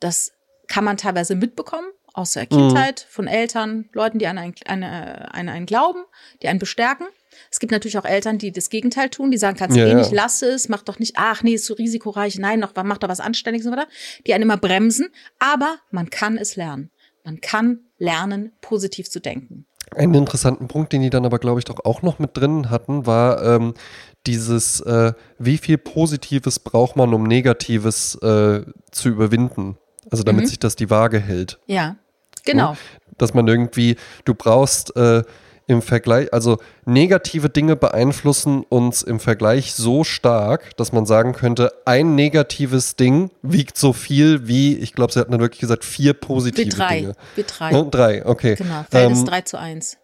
das kann man teilweise mitbekommen aus der Kindheit, von Eltern, Leuten, die an einen, eine, an einen glauben, die einen bestärken. Es gibt natürlich auch Eltern, die das Gegenteil tun, die sagen, kannst du Ja, eh ja. nicht, lass es, mach doch nicht, ach nee, ist so risikoreich, nein, noch, mach doch was Anständiges und so weiter, die einen immer bremsen. Aber man kann es lernen. Man kann lernen, positiv zu denken. Einen interessanten Punkt, den die dann aber, glaube ich, doch auch noch mit drin hatten, war ähm, dieses, äh, wie viel Positives braucht man, um Negatives äh, zu überwinden. Also damit Mhm. sich das die Waage hält. Ja, genau. Dass man irgendwie, du brauchst äh, im Vergleich, also negative Dinge beeinflussen uns im Vergleich so stark, dass man sagen könnte, ein negatives Ding wiegt so viel wie, ich glaube, sie hatten dann wirklich gesagt, vier positive Wir drei. Dinge. Wir drei. Ne? Drei, okay. Genau. Verhältnis Ähm, 3 zu 1.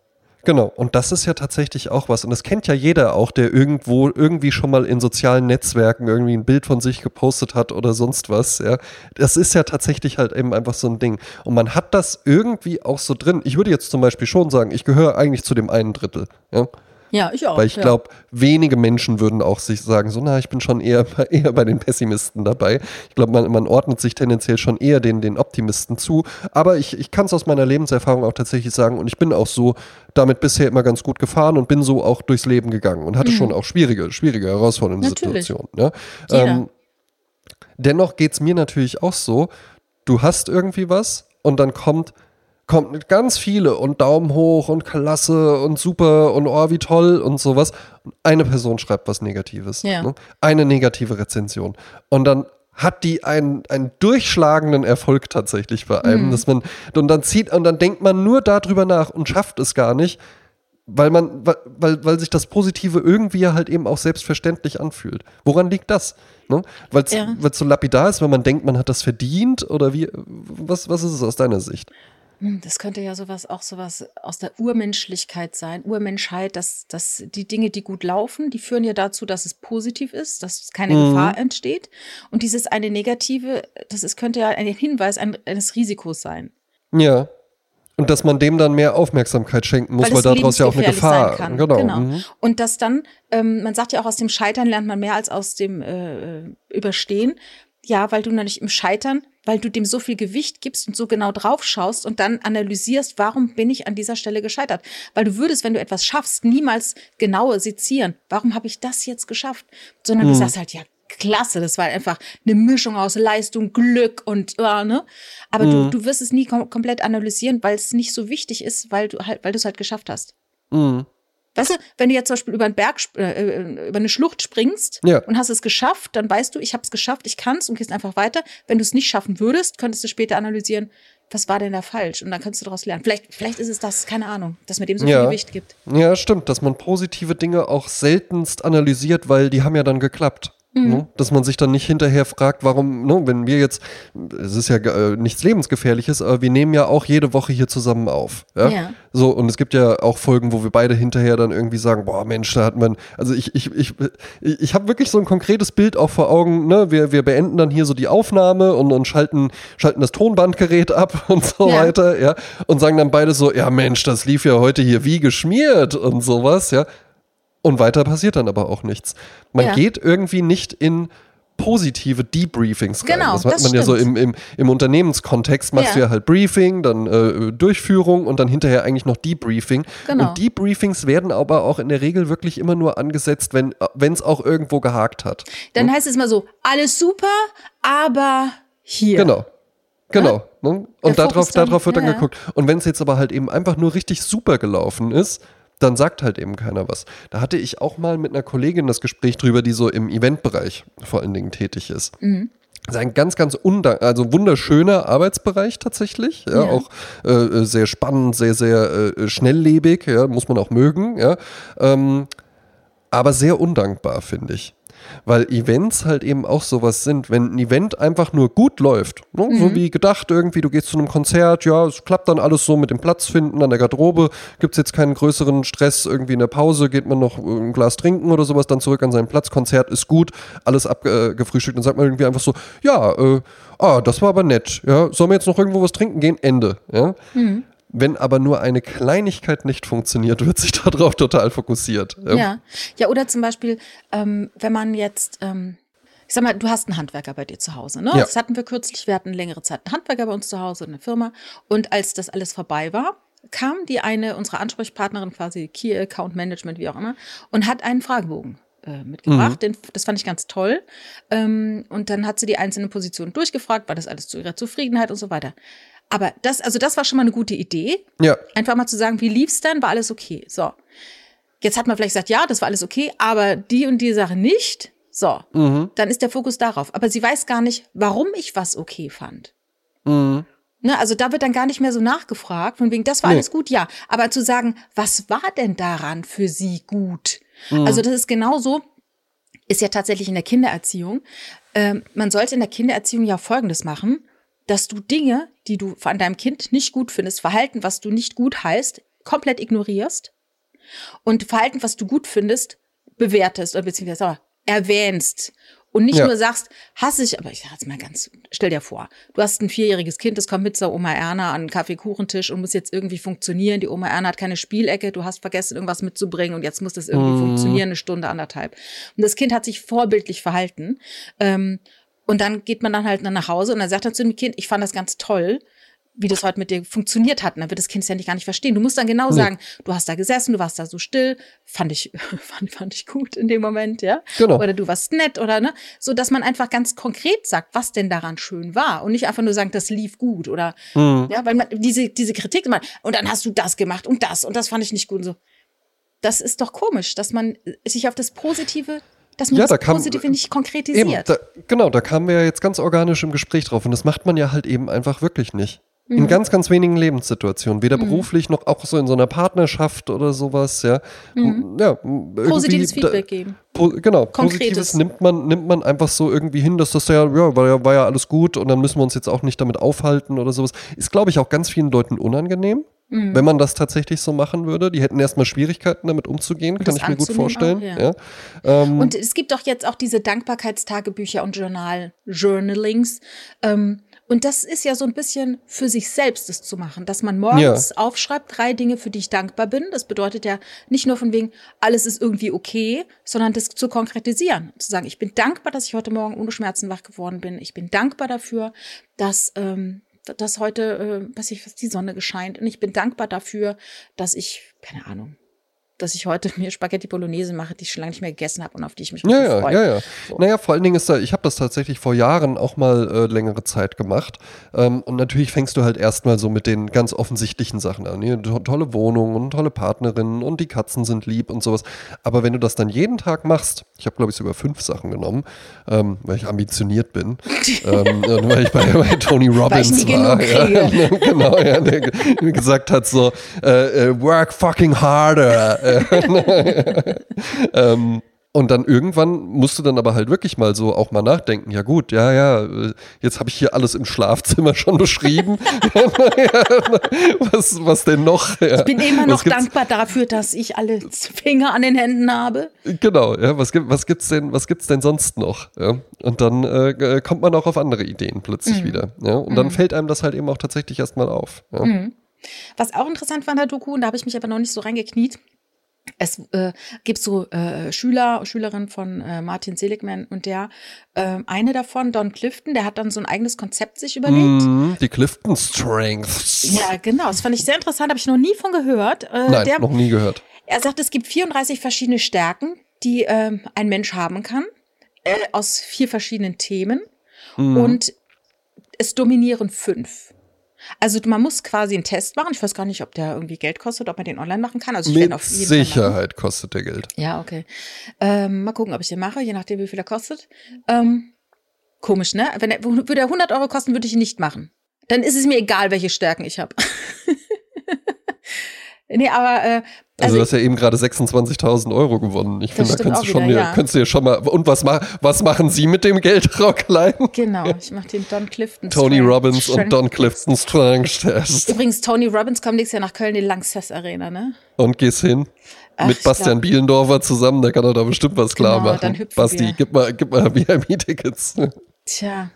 Genau, und das ist ja tatsächlich auch was. Und das kennt ja jeder auch, der irgendwo irgendwie schon mal in sozialen Netzwerken irgendwie ein Bild von sich gepostet hat oder sonst was. Ja. Das ist ja tatsächlich halt eben einfach so ein Ding. Und man hat das irgendwie auch so drin. Ich würde jetzt zum Beispiel schon sagen, ich gehöre eigentlich zu dem einen Drittel. Ja. Ja, ich auch. Weil ich ja. glaube, wenige Menschen würden auch sich sagen, so, na, ich bin schon eher, bei- [laughs] eher bei den Pessimisten dabei. Ich glaube, man, man ordnet sich tendenziell schon eher den, den Optimisten zu. Aber ich, ich kann es aus meiner Lebenserfahrung auch tatsächlich sagen und ich bin auch so damit bisher immer ganz gut gefahren und bin so auch durchs Leben gegangen und hatte schon auch schwierige, schwierige, herausfordernde Mhm. Natürlich. Situationen. Ne? Ähm, dennoch geht es mir natürlich auch so, du hast irgendwie was und dann kommt, kommt ganz viele und Daumen hoch und klasse und super und oh, wie toll und sowas. Und eine Person schreibt was Negatives. Ja. Ne? Eine negative Rezension. Und dann hat die einen, einen durchschlagenden Erfolg tatsächlich bei einem, dass man, und dann zieht, und dann denkt man nur darüber nach und schafft es gar nicht, weil man, weil, weil, weil sich das Positive irgendwie halt eben auch selbstverständlich anfühlt. Woran liegt das? Ne? Weil es Ja. so lapidar ist, wenn man denkt, man hat das verdient oder wie, was, was ist es aus deiner Sicht? Hm, Das könnte ja sowas auch sowas aus der Urmenschlichkeit sein, Urmenschheit, dass, dass die Dinge, die gut laufen, die führen ja dazu, dass es positiv ist, dass keine Mhm. Gefahr entsteht. Und dieses eine negative, das ist, könnte ja ein Hinweis ein- eines Risikos sein. Ja. Und dass man dem dann mehr Aufmerksamkeit schenken muss, weil, es daraus ja auch eine Gefahr. sein kann. Genau. genau. Mhm. Und dass dann, ähm, man sagt ja auch, aus dem Scheitern lernt man mehr als aus dem äh, Überstehen. Ja, weil du noch nicht im Scheitern, weil du dem so viel Gewicht gibst und so genau drauf schaust und dann analysierst, warum bin ich an dieser Stelle gescheitert? Weil du würdest, wenn du etwas schaffst, niemals genauer sezieren. Warum habe ich das jetzt geschafft? Sondern Mhm. du sagst halt, ja, klasse, das war einfach eine Mischung aus Leistung, Glück und, äh, ne? Aber Mhm. du, du wirst es nie kom komplett analysieren, weil es nicht so wichtig ist, weil du halt, weil du es halt geschafft hast. Mhm. Weißt du, wenn du jetzt zum Beispiel über einen Berg, sp- äh, über eine Schlucht springst Ja. und hast es geschafft, dann weißt du, ich habe es geschafft, ich kann es und gehst einfach weiter. Wenn du es nicht schaffen würdest, könntest du später analysieren, was war denn da falsch? Und dann kannst du daraus lernen. Vielleicht, vielleicht ist es das, keine Ahnung, dass man dem so Ja. viel Gewicht gibt. Ja, stimmt, dass man positive Dinge auch seltenst analysiert, weil die haben ja dann geklappt. Mhm. Ne? Dass man sich dann nicht hinterher fragt, warum, ne, wenn wir jetzt, es ist ja äh, nichts Lebensgefährliches, aber wir nehmen ja auch jede Woche hier zusammen auf. Ja? Ja. So, und es gibt ja auch Folgen, wo wir beide hinterher dann irgendwie sagen, boah, Mensch, da hat man, also ich, ich, ich, ich, ich habe wirklich so ein konkretes Bild auch vor Augen, ne? Wir, wir beenden dann hier so die Aufnahme und, und schalten, schalten das Tonbandgerät ab [laughs] und so Ja. weiter, ja, und sagen dann beide so, ja Mensch, das lief ja heute hier wie geschmiert und sowas, ja. Und weiter passiert dann aber auch nichts. Man Ja. geht irgendwie nicht in positive Debriefings rein. Genau, das macht das man ja so stimmt. im, im, im Unternehmenskontext, machst Ja. du ja halt Briefing, dann äh, Durchführung und dann hinterher eigentlich noch Debriefing. Genau. Und Debriefings werden aber auch in der Regel wirklich immer nur angesetzt, wenn es auch irgendwo gehakt hat. Dann heißt es immer so, alles super, aber hier. Genau. Genau. Ne? Und darauf, dann- darauf wird dann ja, ja. geguckt. Und wenn es jetzt aber halt eben einfach nur richtig super gelaufen ist, dann sagt halt eben keiner was. Da hatte ich auch mal mit einer Kollegin das Gespräch drüber, die so im Eventbereich vor allen Dingen tätig ist. Mhm. Das ist ein ganz, ganz also wunderschöner Arbeitsbereich tatsächlich. Ja, Ja. Auch äh, äh, sehr spannend, sehr, sehr äh, schnelllebig, ja, muss man auch mögen, ja. Ähm, aber sehr undankbar, finde ich. Weil Events halt eben auch sowas sind, wenn ein Event einfach nur gut läuft, ne? so wie gedacht irgendwie, du gehst zu einem Konzert, ja, es klappt dann alles so mit dem Platz finden an der Garderobe, gibt es jetzt keinen größeren Stress, irgendwie in der Pause geht man noch ein Glas trinken oder sowas, dann zurück an seinen Platz, Konzert ist gut, alles abgefrühstückt, dann sagt man irgendwie einfach so, ja, äh, ah, das war aber nett, ja, sollen wir jetzt noch irgendwo was trinken gehen? Ende, ja. Wenn aber nur eine Kleinigkeit nicht funktioniert, wird sich [laughs] darauf total fokussiert. Ja. ja, oder zum Beispiel, ähm, wenn man jetzt, ähm, ich sag mal, du hast einen Handwerker bei dir zu Hause, ne? Ja. Das hatten wir kürzlich, wir hatten längere Zeit einen Handwerker bei uns zu Hause, eine Firma. Und als das alles vorbei war, kam die eine, unsere Ansprechpartnerin quasi, Key Account Management, wie auch immer, und hat einen Fragebogen äh, mitgebracht. Den, das fand ich ganz toll. Ähm, und dann hat sie die einzelnen Positionen durchgefragt, war das alles zu ihrer Zufriedenheit und so weiter. Aber das, also das war schon mal eine gute Idee. Ja, Einfach mal zu sagen, wie lief's dann? War alles okay? So. Jetzt hat man vielleicht gesagt, ja, das war alles okay, aber die und die Sache nicht. So. Dann ist der Fokus darauf. Aber sie weiß gar nicht, warum ich was okay fand. Ne, also da wird dann gar nicht mehr so nachgefragt, von wegen, das war Nee. alles gut, ja. Aber zu sagen, was war denn daran für sie gut? Also das ist genauso, ist ja tatsächlich in der Kindererziehung. Ähm, man sollte in der Kindererziehung ja Folgendes machen, dass du Dinge, die du an deinem Kind nicht gut findest, Verhalten, was du nicht gut heißt, komplett ignorierst und Verhalten, was du gut findest, bewertest oder beziehungsweise aber erwähnst und nicht Ja. nur sagst, hasse ich, aber ich sag jetzt mal ganz, stell dir vor, du hast ein vierjähriges Kind, das kommt mit zur Oma Erna an den Kaffeekuchentisch und muss jetzt irgendwie funktionieren. Die Oma Erna hat keine Spielecke, du hast vergessen, irgendwas mitzubringen und jetzt muss das irgendwie funktionieren, eine Stunde, anderthalb. Und das Kind hat sich vorbildlich verhalten. Ähm, und dann geht man dann halt nach Hause und dann sagt er zu dem Kind, ich fand das ganz toll, wie das heute mit dir funktioniert hat. Und dann wird das Kind es ja nicht gar nicht verstehen. Du musst dann genau sagen, du hast da gesessen, du warst da so still, fand ich, [laughs] fand, fand ich gut in dem Moment, ja. Genau. Oder du warst nett oder ne, so dass man einfach ganz konkret sagt, was denn daran schön war und nicht einfach nur sagen, das lief gut oder ja, weil man diese diese Kritik immer und dann hast du das gemacht und das und das fand ich nicht gut und so. Das ist doch komisch, dass man sich auf das Positive, dass man Ja, da das kam- Positive nicht Eben, konkretisiert. da, genau, da kamen wir ja jetzt ganz organisch im Gespräch drauf und das macht man ja halt eben einfach wirklich nicht. Mhm. In ganz, ganz wenigen Lebenssituationen, weder beruflich noch auch so in so einer Partnerschaft oder sowas, ja. ja Mhm. Positives da- Feedback geben. Po genau, Konkretes. Positives nimmt man, nimmt man einfach so irgendwie hin, dass das ja, ja, war ja, war ja alles gut und dann müssen wir uns jetzt auch nicht damit aufhalten oder sowas. Ist, glaube ich, auch ganz vielen Leuten unangenehm. Mhm. wenn man das tatsächlich so machen würde. Die hätten erstmal Schwierigkeiten, damit umzugehen, kann ich mir gut vorstellen. Auch, ja. Ja. Ähm, und es gibt doch jetzt auch diese Dankbarkeitstagebücher und Journal, Journalings. Ähm, und das ist ja so ein bisschen für sich selbst das zu machen, dass man morgens ja. aufschreibt, drei Dinge, für die ich dankbar bin. Das bedeutet ja nicht nur von wegen, alles ist irgendwie okay, sondern das zu konkretisieren. Zu sagen, ich bin dankbar, dass ich heute Morgen ohne Schmerzen wach geworden bin. Ich bin dankbar dafür, dass, ähm, dass heute, äh, was ich, was die Sonne gescheint. Und ich bin dankbar dafür, dass ich, keine Ahnung, dass ich heute [laughs] mir Spaghetti Bolognese mache, die ich schon lange nicht mehr gegessen habe und auf die ich mich ja, ja, freue. Ja, ja, so. Naja, vor allen Dingen ist da, ich habe das tatsächlich vor Jahren auch mal äh, längere Zeit gemacht. Ähm, und natürlich fängst du halt erstmal so mit den ganz offensichtlichen Sachen an. Ne? Tolle Wohnung und tolle Partnerinnen und die Katzen sind lieb und sowas. Aber wenn du das dann jeden Tag machst, ich habe, glaube ich, sogar fünf Sachen genommen, ähm, weil ich ambitioniert bin. [laughs] ähm, weil ich bei, bei Tony Robbins war. Ja, [laughs] genau, ja, der gesagt hat so, äh, äh, work fucking harder. [laughs] ähm, und dann irgendwann musst du dann aber halt wirklich mal so auch mal nachdenken. Ja gut, ja, ja, jetzt habe ich hier alles im Schlafzimmer [laughs] schon beschrieben. [laughs] was, was denn noch? Ja. Ich bin immer noch dankbar dafür, dass ich alle Finger an den Händen habe. Genau, ja, was, gibt, was gibt's denn, was gibt's denn sonst noch? Und dann äh, kommt man auch auf andere Ideen plötzlich mhm. wieder. Ja? Und mhm. dann fällt einem das halt eben auch tatsächlich erstmal auf. Mhm. Was auch interessant war in der Doku, und da habe ich mich aber noch nicht so reingekniet, es äh, gibt so äh, Schüler, Schülerinnen von äh, Martin Seligman und der, äh, eine davon, Don Clifton, der hat dann so ein eigenes Konzept sich überlegt. Mm, die Clifton Strengths. Ja, genau. Das fand ich sehr interessant, habe ich noch nie von gehört. Äh, Nein, der, noch nie gehört. Er sagt, es gibt 34 verschiedene Stärken, die äh, ein Mensch haben kann, äh, aus vier verschiedenen Themen. Mm. Und es dominieren fünf. Also man muss quasi einen Test machen. Ich weiß gar nicht, ob der irgendwie Geld kostet, ob man den online machen kann. Also ich Mit auf jeden Sicherheit kostet der Geld. Ja, okay. Ähm, mal gucken, ob ich den mache, je nachdem, wie viel er kostet. Ähm, komisch, ne? Wenn er, würde er 100 Euro kosten, würde ich ihn nicht machen. Dann ist es mir egal, welche Stärken ich habe. [laughs] nee, aber äh, also, also du hast ja eben gerade 26.000 Euro gewonnen. Ich finde, da kannst du schon wieder, ja. könntest du ja schon mal. Und was, ma was machen Sie mit dem Geld, Rocklein? [laughs] Genau, ich mache den Don Clifton. Tony Strength. Robbins und Don Clifton Strength Test. Übrigens, Tony Robbins kommt nächstes Jahr nach Köln in die Lanxess Arena, ne? Und gehst hin? Ach, mit Bastian glaub, Bielendorfer zusammen, der kann doch da bestimmt was klar genau, machen. Basti, gib mal, gib mal [laughs] VIP-Tickets. Tja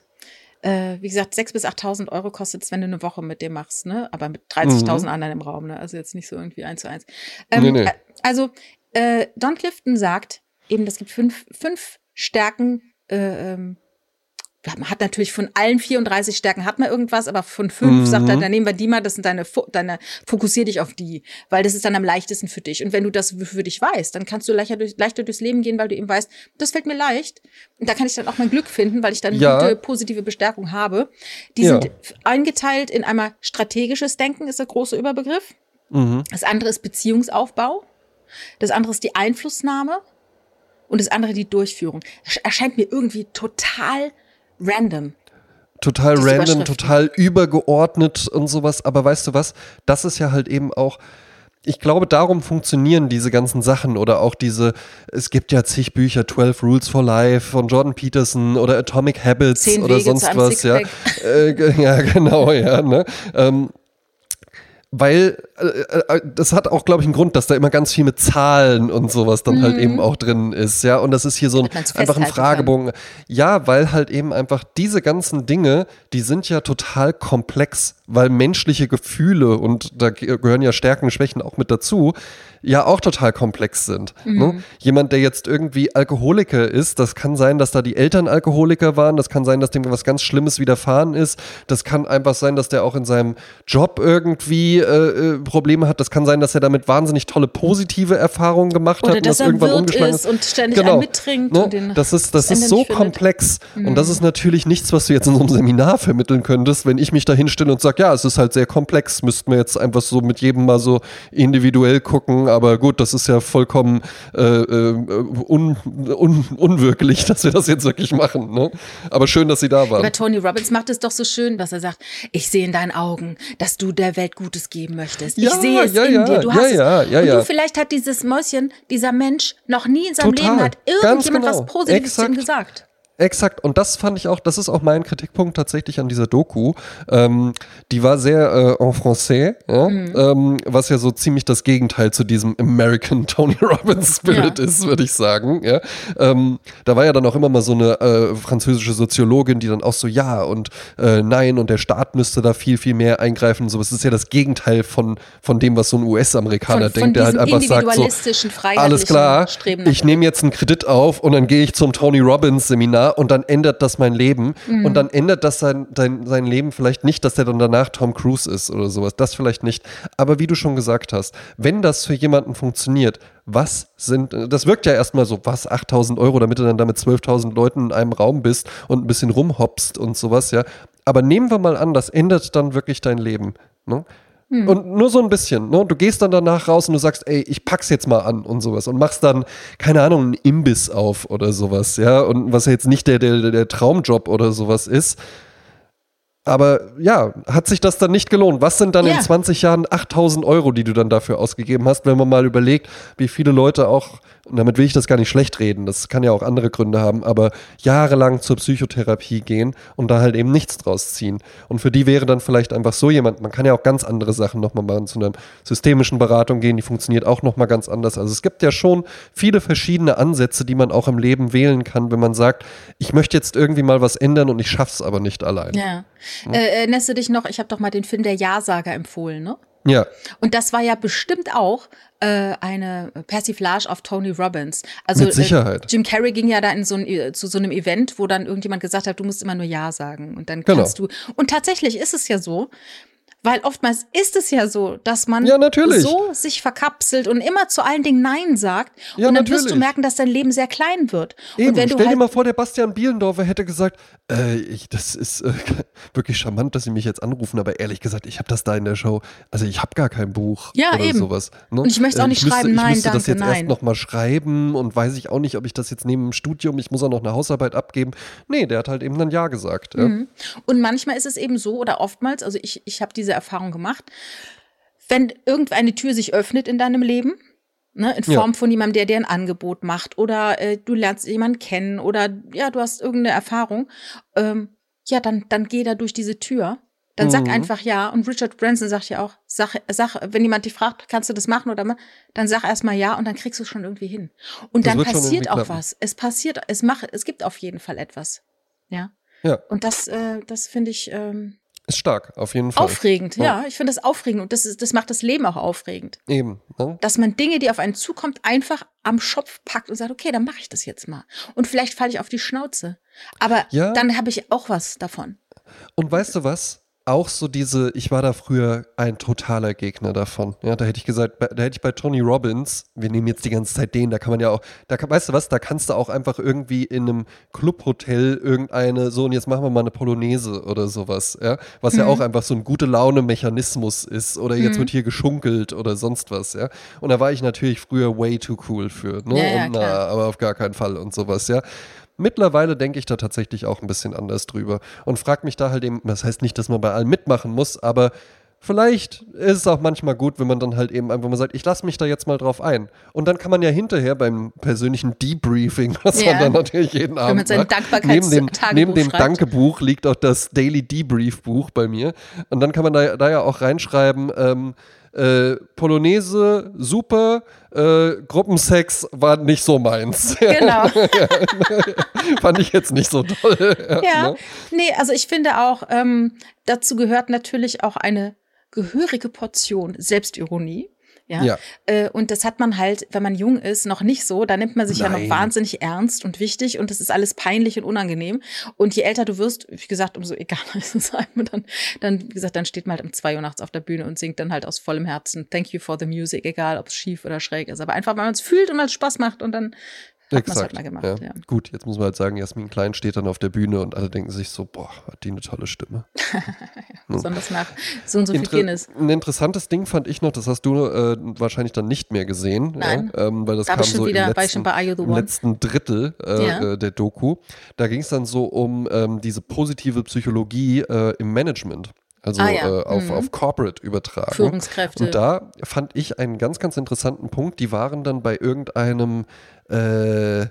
äh, wie gesagt, 6.000 bis 8.000 Euro kostet es, wenn du eine Woche mit dem machst, ne? Aber mit 30.000 mhm. anderen im Raum, ne? Also jetzt nicht so irgendwie eins zu eins. Ähm, nee, nee. Äh, also, äh, Don Clifton sagt eben, es gibt fünf, fünf Stärken, äh, ähm, man hat natürlich von allen 34 Stärken hat man irgendwas, aber von fünf mhm. sagt er, dann nehmen wir die mal, das sind deine, deine, fokussier dich auf die, weil das ist dann am leichtesten für dich. Und wenn du das für dich weißt, dann kannst du leichter, durch, leichter durchs Leben gehen, weil du eben weißt, das fällt mir leicht. Und da kann ich dann auch mein Glück finden, weil ich dann ja. gute, positive Bestärkung habe. Die ja. sind eingeteilt in einmal strategisches Denken, ist der große Überbegriff. Mhm. Das andere ist Beziehungsaufbau. Das andere ist die Einflussnahme. Und das andere die Durchführung. Das erscheint mir irgendwie total random. Total random, total übergeordnet und sowas. Aber weißt du was? Das ist ja halt eben auch ich glaube, darum funktionieren diese ganzen Sachen oder auch diese, es gibt ja zig Bücher, 12 Rules for Life von Jordan Peterson oder Atomic Habits Zehn oder Wege sonst was, ja. Äh, [laughs] ja, genau, ja, ne? Ähm, weil äh, äh, das hat auch, glaube ich, einen Grund, dass da immer ganz viel mit Zahlen und sowas dann halt mhm. halt eben auch drin ist, ja. Und das ist hier so ein, einfach ein Fragebogen. Kann. Ja, weil halt eben einfach diese ganzen Dinge, die sind ja total komplex, weil menschliche Gefühle und da gehören ja Stärken, Schwächen auch mit dazu, ja auch total komplex sind. Ne? Mhm. Ne? Jemand, der jetzt irgendwie Alkoholiker ist, das kann sein, dass da die Eltern Alkoholiker waren, das kann sein, dass dem was ganz Schlimmes widerfahren ist, das kann einfach sein, dass der auch in seinem Job irgendwie äh, äh Probleme hat, das kann sein, dass er damit wahnsinnig tolle positive Erfahrungen gemacht Oder hat und das irgendwann umgeschlagen ist. Und ständig genau. mittrinkt. Ne? Und das ist, das, ist so komplex mhm. und das ist natürlich nichts, was du jetzt in so einem Seminar vermitteln könntest, wenn ich mich da hinstelle und sage, ja, es ist halt sehr komplex, müssten wir jetzt einfach so mit jedem mal so individuell gucken, aber gut, das ist ja vollkommen äh, äh, un, un, unwirklich, [laughs] dass wir das jetzt wirklich machen. Ne? Aber schön, dass Sie da waren. Aber Tony Robbins macht es doch so schön, dass er sagt, ich sehe in deinen Augen, dass du der Welt Gutes geben möchtest. Ja, ich sehe es ja, in ja, dir. Du ja, hast ja, es. Und du vielleicht hat dieses Mäuschen, dieser Mensch noch nie in seinem Total. Leben hat irgendjemand genau. was Positives Exakt. zu ihm gesagt. Exakt, und das fand ich auch, das ist auch mein Kritikpunkt tatsächlich an dieser Doku. Ähm, die war sehr äh, en français, ja? Mhm. Ähm, was ja so ziemlich das Gegenteil zu diesem American [laughs] Tony Robbins Spirit ja. ist, würde ich sagen. Ja? Ähm, da war ja dann auch immer mal so eine äh, französische Soziologin, die dann auch so, ja und äh, nein, und der Staat müsste da viel, viel mehr eingreifen und so. Es ist ja das Gegenteil von, von dem, was so ein US-Amerikaner denkt, der halt einfach sagt, so, alles klar, ich nehme jetzt einen Kredit auf und dann gehe ich zum Tony Robbins Seminar und dann ändert das mein Leben. Mhm. Und dann ändert das sein, sein, sein Leben vielleicht nicht, dass der dann danach Tom Cruise ist oder sowas. Das vielleicht nicht. Aber wie du schon gesagt hast, wenn das für jemanden funktioniert, was sind, das wirkt ja erstmal so, was, 8000 Euro, damit du dann da mit 12.000 Leuten in einem Raum bist und ein bisschen rumhopst und sowas, ja. Aber nehmen wir mal an, das ändert dann wirklich dein Leben. Ne? Hm. Und nur so ein bisschen. Ne? Du gehst dann danach raus und du sagst, ey, ich pack's jetzt mal an und sowas und machst dann, keine Ahnung, einen Imbiss auf oder sowas, ja. Und was ja jetzt nicht der, der, der Traumjob oder sowas ist. Aber ja, hat sich das dann nicht gelohnt? Was sind dann ja. in 20 Jahren 8000 Euro, die du dann dafür ausgegeben hast, wenn man mal überlegt, wie viele Leute auch und damit will ich das gar nicht schlecht reden, das kann ja auch andere Gründe haben, aber jahrelang zur Psychotherapie gehen und da halt eben nichts draus ziehen. Und für die wäre dann vielleicht einfach so jemand, man kann ja auch ganz andere Sachen nochmal machen, zu einer systemischen Beratung gehen, die funktioniert auch nochmal ganz anders. Also es gibt ja schon viele verschiedene Ansätze, die man auch im Leben wählen kann, wenn man sagt, ich möchte jetzt irgendwie mal was ändern und ich schaff's aber nicht allein. Ja. ja. Äh, erinnerst du dich noch, ich habe doch mal den Film Der Ja-Sager empfohlen, ne? Ja. Und das war ja bestimmt auch äh, eine Persiflage auf Tony Robbins. Also Mit Sicherheit. Äh, Jim Carrey ging ja da in so ein, äh, zu so einem Event, wo dann irgendjemand gesagt hat, du musst immer nur Ja sagen und dann genau. kannst genau. du. Und tatsächlich ist es ja so, weil oftmals ist es ja so, dass man ja, so sich verkapselt und immer zu allen Dingen Nein sagt. Ja, und dann natürlich. wirst du merken, dass dein Leben sehr klein wird. Eben, stell halt dir mal vor, der Bastian Bielendorfer hätte gesagt, äh, ich, das ist äh, [laughs] wirklich charmant, dass Sie mich jetzt anrufen, aber ehrlich gesagt, ich habe das da in der Show, also ich habe gar kein Buch ja, oder eben. sowas. Ne? Und ich möchte auch nicht ich schreiben, müsste, nein, Ich müsste danke, das jetzt nein. erst nochmal schreiben und weiß ich auch nicht, ob ich das jetzt neben dem Studium, ich muss auch noch eine Hausarbeit abgeben. Nee, der hat halt eben dann Ja gesagt. Ja. Mhm. Und manchmal ist es eben so, oder oftmals, also ich, ich habe diese Erfahrung gemacht, wenn irgendeine Tür sich öffnet in deinem Leben, ne, in Form ja. von jemandem, der dir ein Angebot macht oder äh, du lernst jemanden kennen oder ja, du hast irgendeine Erfahrung, ähm, ja, dann, dann geh da durch diese Tür. Dann sag mhm. einfach ja. Und Richard Branson sagt ja auch, sag, sag, wenn jemand dich fragt, kannst du das machen oder mal, dann sag erstmal ja und dann kriegst du es schon irgendwie hin. Und das dann passiert auch was. Es passiert, es macht, es gibt auf jeden Fall etwas. Ja. Ja. Und das, äh, das finde ich, ähm, ist stark, auf jeden Fall. Aufregend, ja. ja. Ich finde das aufregend und das, ist, das macht das Leben auch aufregend. Eben. Ne? Dass man Dinge, die auf einen zukommt, einfach am Schopf packt und sagt, okay, dann mache ich das jetzt mal. Und vielleicht falle ich auf die Schnauze. Aber ja. dann habe ich auch was davon. Und weißt du was? Auch so diese, ich war da früher ein totaler Gegner davon. Ja, da hätte ich gesagt, da hätte ich bei Tony Robbins, wir nehmen jetzt die ganze Zeit den, da kann man ja auch, da kann, weißt du was, da kannst du auch einfach irgendwie in einem Clubhotel irgendeine, so und jetzt machen wir mal eine Polonaise oder sowas, ja, was mhm. ja auch einfach so ein gute Laune-Mechanismus ist oder jetzt mhm. wird hier geschunkelt oder sonst was, ja. Und da war ich natürlich früher way too cool für, ne? Ja, ja, und, na, aber auf gar keinen Fall und sowas, ja. Mittlerweile denke ich da tatsächlich auch ein bisschen anders drüber und frage mich da halt eben, das heißt nicht, dass man bei allen mitmachen muss, aber vielleicht ist es auch manchmal gut, wenn man dann halt eben einfach mal sagt, ich lasse mich da jetzt mal drauf ein. Und dann kann man ja hinterher beim persönlichen Debriefing, [laughs] was ja. man dann natürlich jeden Abend macht, neben dem, neben dem Dankebuch liegt auch das Daily Debrief Buch bei mir. Und dann kann man da, da ja auch reinschreiben, ähm, äh, Polonaise super, äh, Gruppensex war nicht so meins. [laughs] Genau. [laughs] Fand ich jetzt nicht so toll. Ja, [laughs] ja. Ne? nee, also ich finde auch, ähm, dazu gehört natürlich auch eine gehörige Portion Selbstironie. Ja. ja. Äh, und das hat man halt, wenn man jung ist, noch nicht so. Da nimmt man sich Nein. ja noch wahnsinnig ernst und wichtig und das ist alles peinlich und unangenehm. Und je älter du wirst, wie gesagt, umso egaler [laughs] ist es einem. Dann, dann, wie gesagt, dann steht man halt um zwei Uhr nachts auf der Bühne und singt dann halt aus vollem Herzen Thank you for the music, egal ob es schief oder schräg ist. Aber einfach, weil man es fühlt und weil es Spaß macht und dann hat Exakt. Halt mal gemacht, ja. Ja. Gut, jetzt muss man halt sagen, Jasmin Klein steht dann auf der Bühne und alle denken sich so, boah, hat die eine tolle Stimme. [laughs] Besonders nach so und so viel Guinness. Ein interessantes Ding fand ich noch, das hast du äh, wahrscheinlich dann nicht mehr gesehen. Nein. Ja, ähm, weil das da kam so wieder, im, letzten, im letzten, Drittel äh, äh, der Doku. Da ging es dann so um ähm, diese positive Psychologie äh, im Management also ah, ja. äh, auf, mhm. auf Corporate übertragen. Führungskräfte. Und da fand ich einen ganz, ganz interessanten Punkt. Die waren dann bei irgendeinem äh,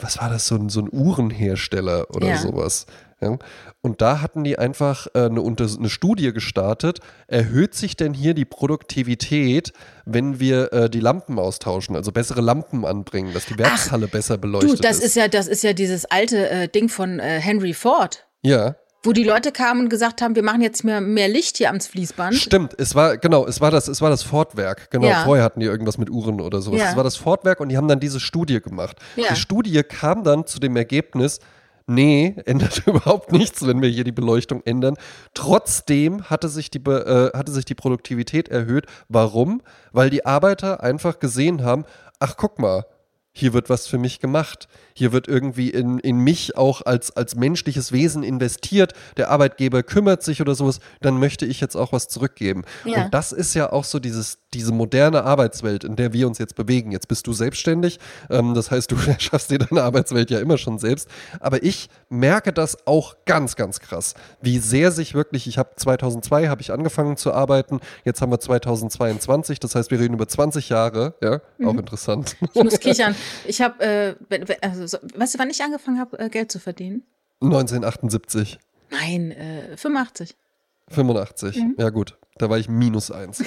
was war das, so ein, so ein Uhrenhersteller oder Ja. sowas. Ja? Und da hatten die einfach äh, eine, eine Studie gestartet, erhöht sich denn hier die Produktivität, wenn wir äh, die Lampen austauschen, also bessere Lampen anbringen, dass die Werkshalle besser beleuchtet Du, das ist ja, das ist ja dieses alte äh, Ding von äh, Henry Ford, Ja, wo die Leute kamen und gesagt haben, wir machen jetzt mehr, mehr Licht hier ans Fließband. Stimmt, es war, genau, es war das, es war das Fortwerk. Genau, Ja. vorher hatten die irgendwas mit Uhren oder sowas. Ja. Es war das Fortwerk und die haben dann diese Studie gemacht. Ja. Die Studie kam dann zu dem Ergebnis, nee, [laughs] ändert überhaupt nichts, wenn wir hier die Beleuchtung ändern. Trotzdem hatte sich die, äh, hatte sich die Produktivität erhöht. Warum? Weil die Arbeiter einfach gesehen haben, ach guck mal, hier wird was für mich gemacht. Hier wird irgendwie in, in mich auch als, als menschliches Wesen investiert. Der Arbeitgeber kümmert sich oder sowas. Dann möchte ich jetzt auch was zurückgeben. Ja. Und das ist ja auch so dieses, diese moderne Arbeitswelt, in der wir uns jetzt bewegen. Jetzt bist du selbstständig. Ähm, das heißt, du [laughs] schaffst dir deine Arbeitswelt ja immer schon selbst. Aber ich merke das auch ganz, ganz krass. Wie sehr sich wirklich, ich habe 2002 habe ich angefangen zu arbeiten. Jetzt haben wir 2022. Das heißt, wir reden über 20 Jahre. Ja, auch interessant. Ich muss kichern. Ich habe, äh, also, so, weißt du, wann ich angefangen habe, äh, Geld zu verdienen? 1978. Nein, äh, 85. 85. Mhm. Ja, gut. Da war ich minus eins.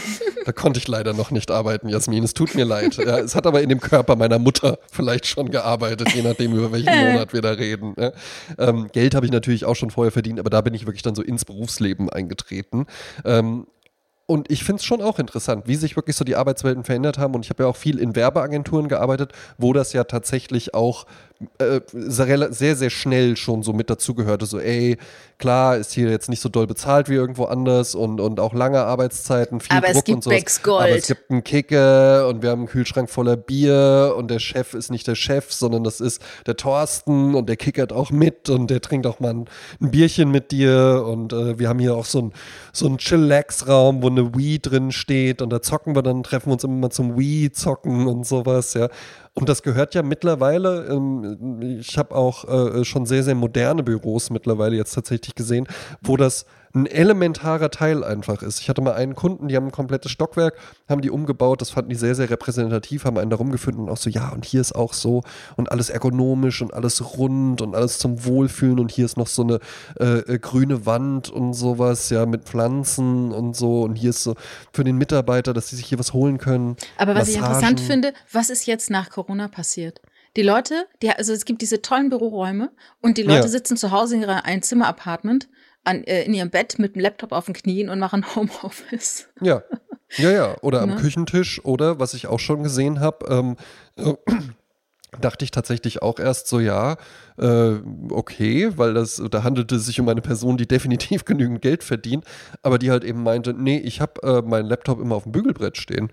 da konnte ich leider noch nicht arbeiten, Jasmin. Es tut mir leid. Ja, es hat aber in dem Körper meiner Mutter vielleicht schon gearbeitet, je nachdem, über welchen Monat wir da reden. Ja. Ähm, Geld habe ich natürlich auch schon vorher verdient, aber da bin ich wirklich dann so ins Berufsleben eingetreten. Ähm, und ich finde es schon auch interessant, wie sich wirklich so die Arbeitswelten verändert haben. Und ich habe ja auch viel in Werbeagenturen gearbeitet, wo das ja tatsächlich auch äh, sehr, sehr, schnell schon so mit dazugehörte. So, ey, klar, ist hier jetzt nicht so doll bezahlt wie irgendwo anders und, und auch lange Arbeitszeiten, viel Aber es Druck gibt und sowas. Becks Gold. Aber es gibt einen Kicker und wir haben einen Kühlschrank voller Bier und der Chef ist nicht der Chef, sondern das ist der Thorsten und der kickert auch mit und der trinkt auch mal ein, ein Bierchen mit dir und äh, wir haben hier auch so einen so einen Chillax-Raum, wo eine Wii drin steht und da zocken wir dann, treffen wir uns immer mal zum Wii-Zocken und sowas, ja. Und das gehört ja mittlerweile, ähm, ich habe auch äh, schon sehr, sehr moderne Büros mittlerweile jetzt tatsächlich gesehen, wo das ein elementarer Teil einfach ist. Ich hatte mal einen Kunden, die haben ein komplettes Stockwerk, haben die umgebaut, das fanden die sehr, sehr repräsentativ, haben einen da rumgeführt und auch so, ja, und hier ist auch so und alles ergonomisch und alles rund und alles zum Wohlfühlen und hier ist noch so eine äh, äh, grüne Wand und sowas, ja, mit Pflanzen und so und hier ist so für den Mitarbeiter, dass sie sich hier was holen können. Aber was ich interessant Massagen. finde, was ist jetzt nach Corona passiert? Die Leute, die, also es gibt diese tollen Büroräume und die Leute Ja. sitzen zu Hause in ihrer Einzimmer-Apartment an, äh, in ihrem Bett mit dem Laptop auf den Knien und machen [laughs] Homeoffice. Ja, ja, ja. Oder am Ne? Küchentisch oder was ich auch schon gesehen habe, ähm, äh, [clears throat] dachte ich tatsächlich auch erst so, ja, äh, okay, weil das, da handelte es sich um eine Person, die definitiv [laughs] genügend Geld verdient, aber die halt eben meinte, nee, ich habe äh, meinen Laptop immer auf dem Bügelbrett stehen,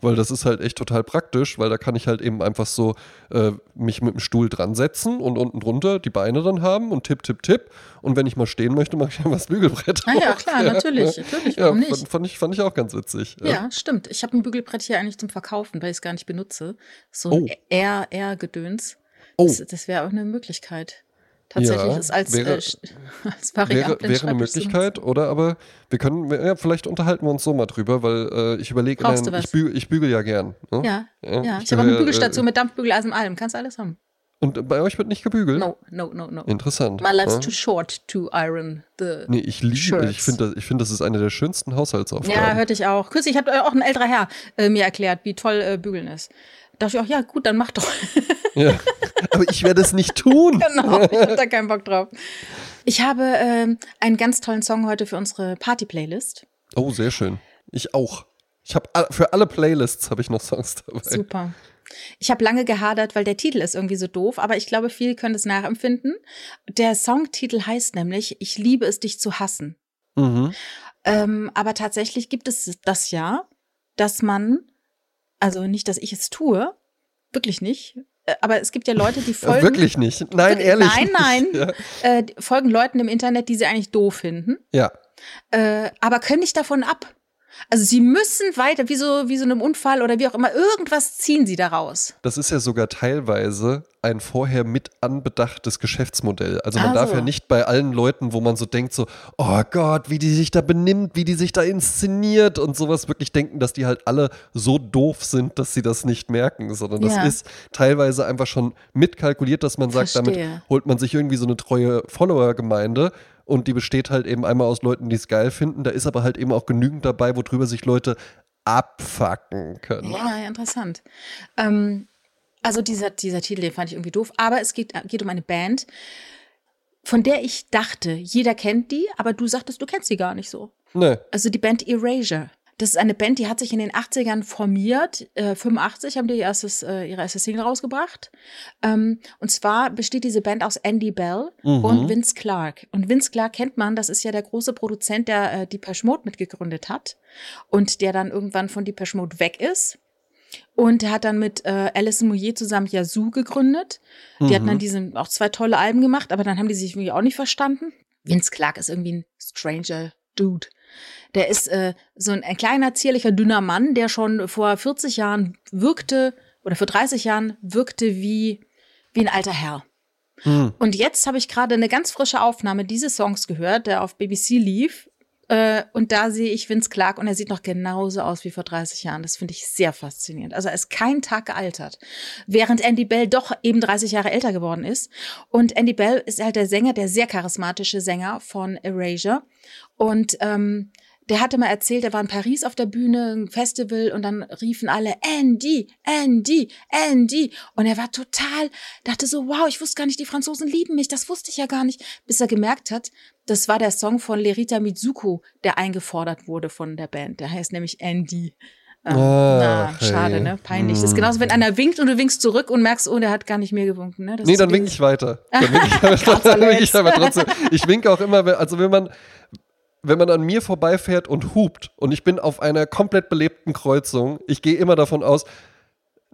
weil das ist halt echt total praktisch, weil da kann ich halt eben einfach so äh, mich mit dem Stuhl dran setzen und unten drunter die Beine dann haben und tipp, tipp, tipp und wenn ich mal stehen möchte, mache ich einfach das Bügelbrett Ah ja, klar, natürlich, natürlich, warum ja, nicht? Fand, ich, fand ich auch ganz witzig. Ja, stimmt. Ich habe ein Bügelbrett hier eigentlich zum Verkaufen, weil ich es gar nicht benutze. So Oh. ein R-R-Gedöns. Oh. Das, das wäre auch eine Möglichkeit. Tatsächlich Ja, ist als, wäre- äh, [laughs] als Variable Wäre, wäre eine Möglichkeit, oder? Aber wir können, ja, vielleicht unterhalten wir uns so mal drüber, weil äh, ich überlege, ich, bügel, ich bügel ja gern. Ne? Ja, Ja, ja. ich Ich habe auch eine gehöre, Bügelstation mit Dampfbügeleisen und allem. Kannst du alles haben. Und bei euch wird nicht gebügelt? No, no, no, no. Interessant. My life's ja? too short to iron the. Nee, ich liebe, ich finde, das, ich finde, das ist eine der schönsten Haushaltsaufgaben. Ja, hörte ich auch. Kürzlich hat äh, auch ein älterer Herr äh, mir erklärt, wie toll äh, Bügeln ist. Da dachte ich auch, ja, gut, dann mach doch. [laughs] Ja. Aber ich werde es nicht tun. [laughs] genau, ich hab da keinen Bock drauf. Ich habe ähm, einen ganz tollen Song heute für unsere Party-Playlist. Oh, sehr schön. Ich auch. Ich habe für alle Playlists habe ich noch Songs dabei. Super. Ich habe lange gehadert, weil der Titel ist irgendwie so doof, aber ich glaube, viele können es nachempfinden. Der Songtitel heißt nämlich Ich liebe es, dich zu hassen. Mhm. Ähm, aber tatsächlich gibt es das ja, dass man, also nicht, dass ich es tue, wirklich nicht, äh, aber es gibt ja Leute, die Ja, folgen. wirklich nicht. Nein, ehrlich. Nein, nein. nicht. Äh, folgen Leuten im Internet, die sie eigentlich doof finden, Ja. ja. äh, aber können nicht davon ab. Also sie müssen weiter, wie so, wie so einem Unfall oder wie auch immer, irgendwas ziehen sie daraus. Das ist ja sogar teilweise ein vorher mit anbedachtes Geschäftsmodell. Also man Ah, darf ja nicht bei allen Leuten, wo man so denkt, so, oh Gott, wie die sich da benimmt, wie die sich da inszeniert und sowas, wirklich denken, dass die halt alle so doof sind, dass sie das nicht merken, sondern das Ja. ist teilweise einfach schon mitkalkuliert, dass man sagt, damit Verstehe. holt man sich irgendwie so eine treue Follower-Gemeinde und die besteht halt eben einmal aus Leuten, die es geil finden. Da ist aber halt eben auch genügend dabei, worüber sich Leute abfacken können. Ja, interessant. Ähm, also dieser, dieser Titel, den fand ich irgendwie doof, aber es geht, geht um eine Band, von der ich dachte, jeder kennt die, aber du sagtest, du kennst sie gar nicht so. Ne, Also die Band Erasure. Das ist eine Band, die hat sich in den 80ern formiert. Äh, 85 haben die ihr erstes, äh, ihre erste Single rausgebracht. Ähm, und zwar besteht diese Band aus Andy Bell Mhm. und Vince Clark. Und Vince Clark kennt man, das ist ja der große Produzent, der äh, Depeche Mode mitgegründet hat und der dann irgendwann von Depeche Mode weg ist. Und er hat dann mit äh, Alison Moyer zusammen Yazoo gegründet. Die hatten dann diese auch zwei tolle Alben gemacht, aber dann haben die sich irgendwie auch nicht verstanden. Vince Clark ist irgendwie ein stranger Dude. Der ist äh, so ein, ein kleiner, zierlicher, dünner Mann, der schon vor 40 Jahren wirkte, oder vor 30 Jahren wirkte wie, wie ein alter Herr. Und jetzt habe ich gerade eine ganz frische Aufnahme dieses Songs gehört, der auf BBC lief. Äh, und da sehe ich Vince Clark und er sieht noch genauso aus wie vor 30 Jahren. Das finde ich sehr faszinierend. Also er ist kein Tag gealtert. Während Andy Bell doch eben 30 Jahre älter geworden ist. Und Andy Bell ist halt der Sänger, der sehr charismatische Sänger von Erasure. Und ähm, der hatte mal erzählt, er war in Paris auf der Bühne, ein Festival, und dann riefen alle Andy, Andy, Andy. Und er war total, dachte so, wow, ich wusste gar nicht, die Franzosen lieben mich, das wusste ich ja gar nicht. Bis er gemerkt hat, das war der Song von Lerita Mitsuko, der eingefordert wurde von der Band. Der heißt nämlich Andy. Ähm, na, Ach, schade, ne? Peinlich. Das ist genauso, wenn einer winkt und du winkst zurück und merkst, oh, der hat gar nicht mehr gewunken. Ne? Das Nee, dann winke dieses- ich weiter. Dann winke ich, aber, [laughs] dann winke ich aber trotzdem. Ich winke auch immer, also wenn man, wenn man an mir vorbeifährt und hupt und ich bin auf einer komplett belebten Kreuzung, ich gehe immer davon aus,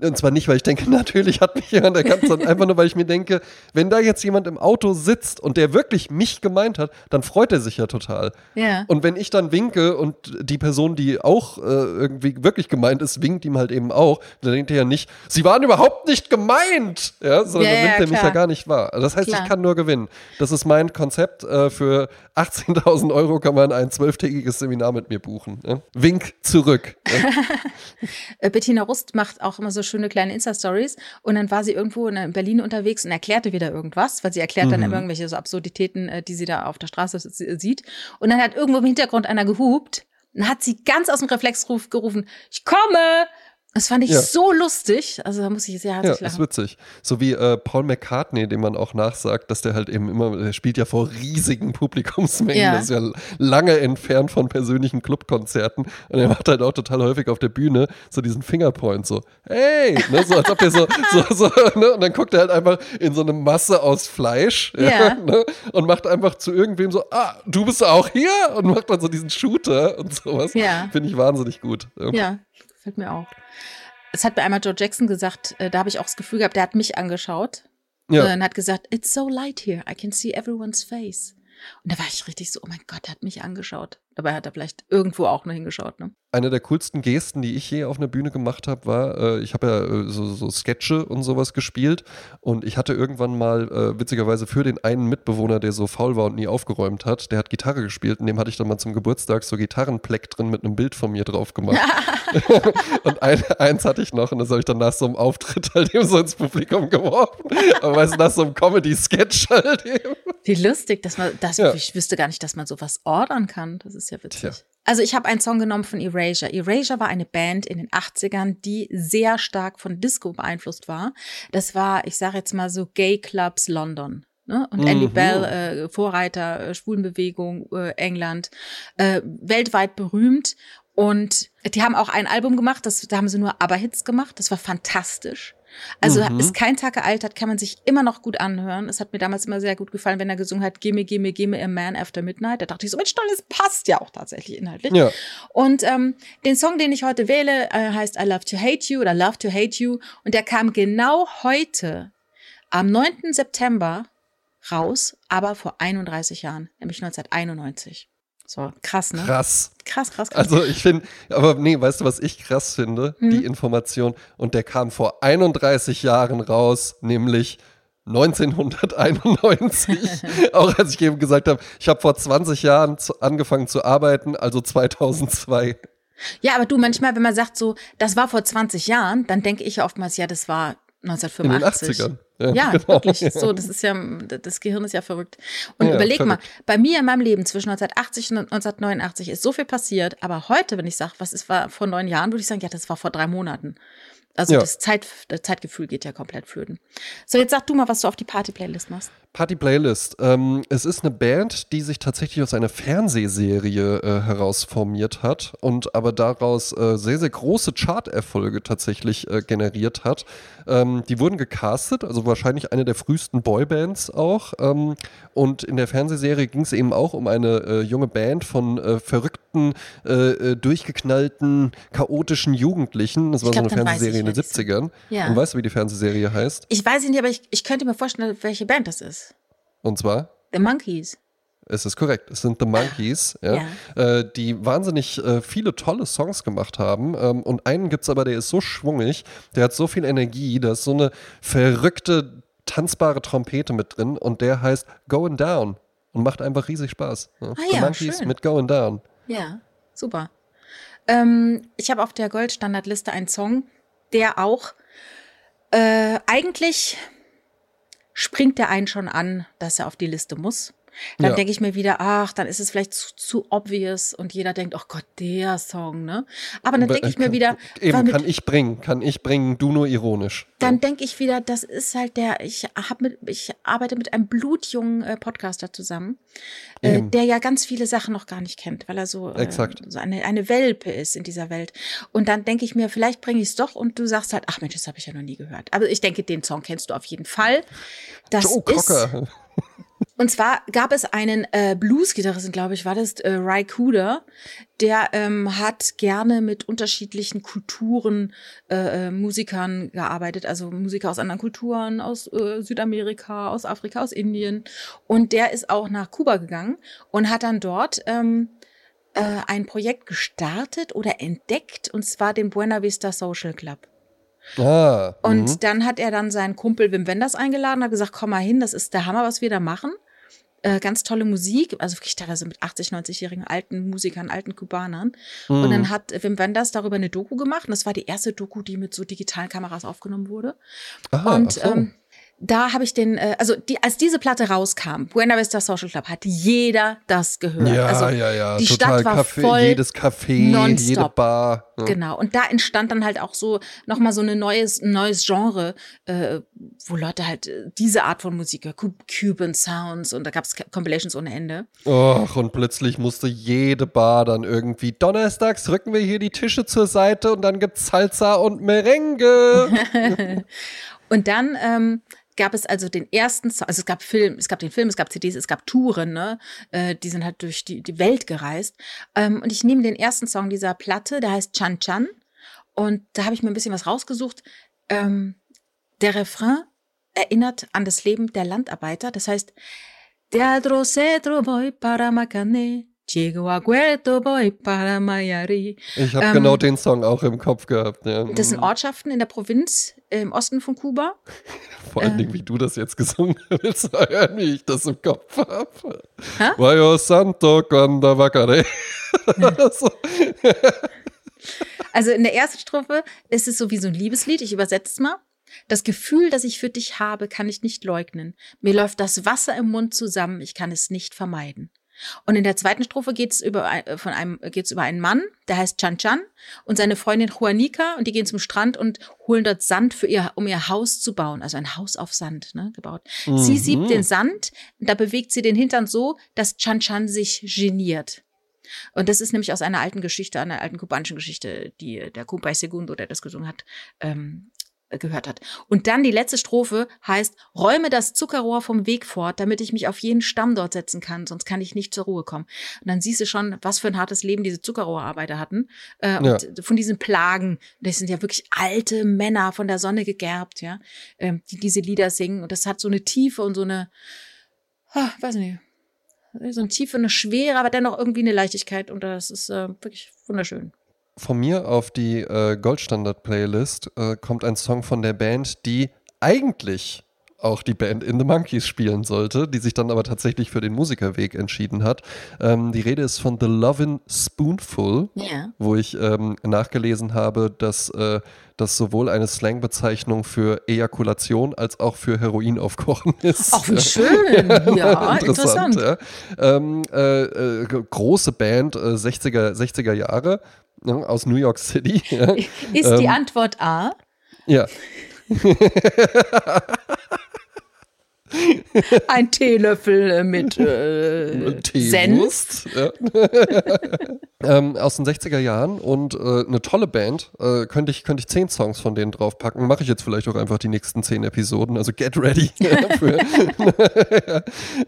und zwar nicht, weil ich denke, [laughs] natürlich hat mich jemand erkannt, sondern einfach nur, weil ich mir denke, wenn da jetzt jemand im Auto sitzt und der wirklich mich gemeint hat, dann freut er sich ja total. Ja. Und wenn ich dann winke und die Person, die auch äh, irgendwie wirklich gemeint ist, winkt ihm halt eben auch, dann denkt er ja nicht, sie waren überhaupt nicht gemeint, ja, sondern Ja, dann nimmt ja, er mich ja gar nicht wahr. Das heißt, Klar. ich kann nur gewinnen. Das ist mein Konzept. Äh, für 18.000 Euro kann man ein zwölftägiges Seminar mit mir buchen. Ne? Wink zurück. Ne? [laughs] Äh, Bettina Rust macht auch immer so schöne kleine Insta-Stories und dann war sie irgendwo in, in Berlin unterwegs und erklärte wieder irgendwas, weil sie erklärt dann immer irgendwelche so Absurditäten, äh, die sie da auf der Straße sieht. Und dann hat irgendwo im Hintergrund einer gehupt und hat sie ganz aus dem Reflexruf gerufen, ich komme! Das fand ich Ja. so lustig. Also da muss ich sehr Ja, herzlich ist lachen. witzig. So wie äh, Paul McCartney, dem man auch nachsagt, dass der halt eben immer, der spielt ja vor riesigen Publikumsmengen, Ja. das ist ja lange entfernt von persönlichen Clubkonzerten und er macht halt auch total häufig auf der Bühne so diesen Fingerpoint so, hey, ne, so als ob der so, so, [laughs] so ne, und dann guckt er halt einfach in so eine Masse aus Fleisch Ja. [laughs] ne, und macht einfach zu irgendwem so, ah, du bist auch hier und macht dann so diesen Shooter und sowas. Ja. Finde ich wahnsinnig gut. Ja, gefällt mir auch. Es hat mir einmal Joe Jackson gesagt, äh, da habe ich auch das Gefühl gehabt, der hat mich angeschaut Ja. und hat gesagt, it's so light here, I can see everyone's face. Und da war ich richtig so, oh mein Gott, er hat mich angeschaut. Dabei hat er vielleicht irgendwo auch nur hingeschaut, ne? Eine der coolsten Gesten, die ich je auf einer Bühne gemacht habe, war, äh, ich habe ja äh, so, so Sketche und sowas gespielt und ich hatte irgendwann mal äh, witzigerweise für den einen Mitbewohner, der so faul war und nie aufgeräumt hat, der hat Gitarre gespielt und dem hatte ich dann mal zum Geburtstag so Gitarrenpleck drin mit einem Bild von mir drauf gemacht. [laughs] und ein, eins hatte ich noch und das habe ich dann nach so einem Auftritt halt eben so ins Publikum geworfen. Aber weißt du, nach so einem Comedy-Sketch halt eben. Wie lustig, dass man, das, Ja. ich wüsste gar nicht, dass man sowas ordern kann. Das ist ja witzig. Tja. Also ich habe einen Song genommen von Erasure. Erasure war eine Band in den 80ern, die sehr stark von Disco beeinflusst war. Das war, ich sage jetzt mal so Gay Clubs London. Ne? Und Andy Mhm. Bell, äh, Vorreiter, äh, Schwulenbewegung, äh, England, äh, weltweit berühmt. Und die haben auch ein Album gemacht, das, da haben sie nur Aber-Hits gemacht. Das war fantastisch. Also Mhm. ist kein Tag gealtert, kann man sich immer noch gut anhören. Es hat mir damals immer sehr gut gefallen, wenn er gesungen hat, Gimme, Gimme, Gimme a Man After Midnight. Da dachte ich so, Mensch, toll, das passt ja auch tatsächlich inhaltlich. Ja. Und ähm, den Song, den ich heute wähle, äh, heißt I Love to Hate You oder Love to Hate You. Und der kam genau heute, am 9. September, raus, aber vor 31 Jahren, nämlich 1991. So, krass, ne? Krass. Krass, krass, krass. Also ich finde, aber nee, weißt du, was ich krass finde? Hm. Die Information. Und der kam vor 31 Jahren raus, nämlich 1991. [laughs] Auch als ich eben gesagt habe, ich habe vor 20 Jahren zu, angefangen zu arbeiten, also 2002. ja, aber du, manchmal, wenn man sagt so, das war vor 20 Jahren, dann denke ich oftmals, ja, das war In den 1985. 80ern. Ja, [laughs] genau. wirklich. So, das ist ja, das Gehirn ist ja verrückt. Und Ja, überleg mal, verrückt. bei mir in meinem Leben zwischen 1980 und 1989 ist so viel passiert, aber heute, wenn ich sage, was ist war vor neun Jahren, würde ich sagen, ja, das war vor drei Monaten. Also Ja. das, Zeit, das Zeitgefühl geht ja komplett flöten. So, jetzt sag du mal, was du auf die Party-Playlist machst. Party Playlist. Ähm, es ist eine Band, die sich tatsächlich aus einer Fernsehserie äh, herausformiert hat und aber daraus äh, sehr, sehr große Charterfolge tatsächlich äh, generiert hat. Ähm, die wurden gecastet, also wahrscheinlich eine der frühesten Boybands auch. Ähm, und in der Fernsehserie ging es eben auch um eine äh, junge Band von äh, verrückten, äh, äh, durchgeknallten, chaotischen Jugendlichen. Das war glaub, so eine Fernsehserie in den wer die 70ern. Ja. Und weißt du, wie die Fernsehserie heißt? Ich weiß nicht, aber ich, ich könnte mir vorstellen, welche Band das ist. Und zwar? The Monkeys. Es ist korrekt. Es sind The Monkeys, ja, Äh, die wahnsinnig äh, viele tolle Songs gemacht haben. Ähm, und einen gibt es aber, der ist so schwungig, der hat so viel Energie, da ist so eine verrückte, tanzbare Trompete mit drin und der heißt Going Down und macht einfach riesig Spaß. Ja. Ah The ja, Monkeys schön. mit Going Down. Ja, super. Ähm, ich habe auf der Goldstandardliste einen Song, der auch äh, eigentlich springt der einen schon an, dass er auf die Liste muss. Dann Ja. denke ich mir wieder, ach, dann ist es vielleicht zu, zu obvious und jeder denkt, oh Gott, der Song, ne? Aber dann denke ich mir wieder, Eben, mit, kann ich bringen, kann ich bringen, du nur ironisch. dann denke ich wieder, das ist halt der, ich hab mit, ich arbeite mit einem blutjungen äh, Podcaster zusammen, äh, der ja ganz viele Sachen noch gar nicht kennt, weil er so, äh, so eine, eine Welpe ist in dieser Welt. Und dann denke ich mir, vielleicht bringe ich es doch und du sagst halt, ach Mensch, das habe ich ja noch nie gehört. Aber ich denke, den Song kennst du auf jeden Fall. Das Joe ist, Cocker. Und zwar gab es einen äh, Blues-Gitarristen, glaube ich, war das äh, Ry Cooder, der ähm, hat gerne mit unterschiedlichen Kulturen äh, äh, Musikern gearbeitet, also Musiker aus anderen Kulturen, aus äh, Südamerika, aus Afrika, aus Indien. Und der ist auch nach Kuba gegangen und hat dann dort ähm, äh, ein Projekt gestartet oder entdeckt, und zwar den Buena Vista Social Club. Ah, Und mhm. dann hat er dann seinen Kumpel Wim Wenders eingeladen, hat gesagt, komm mal hin, das ist der Hammer, was wir da machen. Äh, ganz tolle Musik, also wirklich teilweise mit 80, 90-jährigen alten Musikern, alten Kubanern. Und Mhm. dann hat Wim Wenders darüber eine Doku gemacht. Und das war die erste Doku, die mit so digitalen Kameras aufgenommen wurde. Aha, und so. ähm, da habe ich den, äh, also die, als diese Platte rauskam, Buena Vista Social Club, hat jeder das gehört. ja, also, ja, ja, die total Stadt war Café, voll jedes Café, jede nonstop. Bar. Ja. Genau. Und da entstand dann halt auch so nochmal so ein neues, neues Genre, äh, wo Leute halt äh, diese Art von Musik, Cu- Cuban Sounds und da gab's Compilations ohne Ende. Och, und plötzlich musste jede Bar dann irgendwie, donnerstags rücken wir hier die Tische zur Seite und dann gibt's Salsa und Merengue. [laughs] Und dann ähm, gab es also den ersten, Song, also es gab Film, es gab den Film, es gab CDs, es gab Touren, ne? Äh, die sind halt durch die, die Welt gereist. Ähm, und ich nehme den ersten Song dieser Platte, der heißt Chan Chan. Und da habe ich mir ein bisschen was rausgesucht. Ähm, der Refrain erinnert an das Leben der Landarbeiter. Das heißt, Teatro cedro voy para Macane, Chigo aguerto voy para Mayari. Ich habe Ähm, genau den Song auch im Kopf gehabt. Ja. Das sind Ortschaften in der Provinz äh, im Osten von Kuba. Vor allen äh, Dingen, wie du das jetzt gesungen [laughs] hören, wie ich das im Kopf habe. Vayo Santo cuando vacare. [laughs] so. [laughs] Also in der ersten Strophe ist es so wie so ein Liebeslied. Ich übersetze es mal. Das Gefühl, das ich für dich habe, kann ich nicht leugnen. Mir läuft das Wasser im Mund zusammen, ich kann es nicht vermeiden. Und in der zweiten Strophe geht es über, äh, von einem, geht's über einen Mann, der heißt Chan Chan und seine Freundin Juanica und die gehen zum Strand und holen dort Sand für ihr, um ihr Haus zu bauen. Also ein Haus auf Sand, ne, gebaut. Sie Mhm. siebt den Sand, da bewegt sie den Hintern so, dass Chan Chan sich geniert. Und das ist nämlich aus einer alten Geschichte, einer alten kubanischen Geschichte, die der Kumpay Segundo, der das gesungen hat, ähm, gehört hat. Und dann die letzte Strophe heißt, räume das Zuckerrohr vom Weg fort, damit ich mich auf jeden Stamm dort setzen kann, sonst kann ich nicht zur Ruhe kommen. Und dann siehst du schon, was für ein hartes Leben diese Zuckerrohrarbeiter hatten. Äh, und von diesen Plagen, das sind ja wirklich alte Männer von der Sonne gegerbt, ja, ähm, die diese Lieder singen. Und das hat so eine Tiefe und so eine, ah, weiß nicht, so eine Tiefe, eine Schwere, aber dennoch irgendwie eine Leichtigkeit und das ist äh, wirklich wunderschön. Von mir auf die äh, Goldstandard-Playlist äh, kommt ein Song von der Band, die eigentlich auch die Band In the Monkeys spielen sollte, die sich dann aber tatsächlich für den Musikerweg entschieden hat. Ähm, die Rede ist von The Lovin' Spoonful, Ja. wo ich ähm, nachgelesen habe, dass äh, das sowohl eine Slangbezeichnung für Ejakulation als auch für Heroin aufkochen [laughs] ist. Ach, wie schön. [laughs] Ja, interessant. Ja. Ähm, äh, äh, große Band, äh, 60er, 60er Jahre aus New York City. [laughs] Ist die Ähm, Antwort A? ja. [laughs] [laughs] Ein Teelöffel äh, mit äh, Senf. Ja. [laughs] ähm, aus den 60er Jahren und äh, eine tolle Band. Äh, könnte, ich, könnte ich zehn Songs von denen draufpacken. Mache ich jetzt vielleicht auch einfach die nächsten zehn Episoden. Also get ready. [laughs] dafür.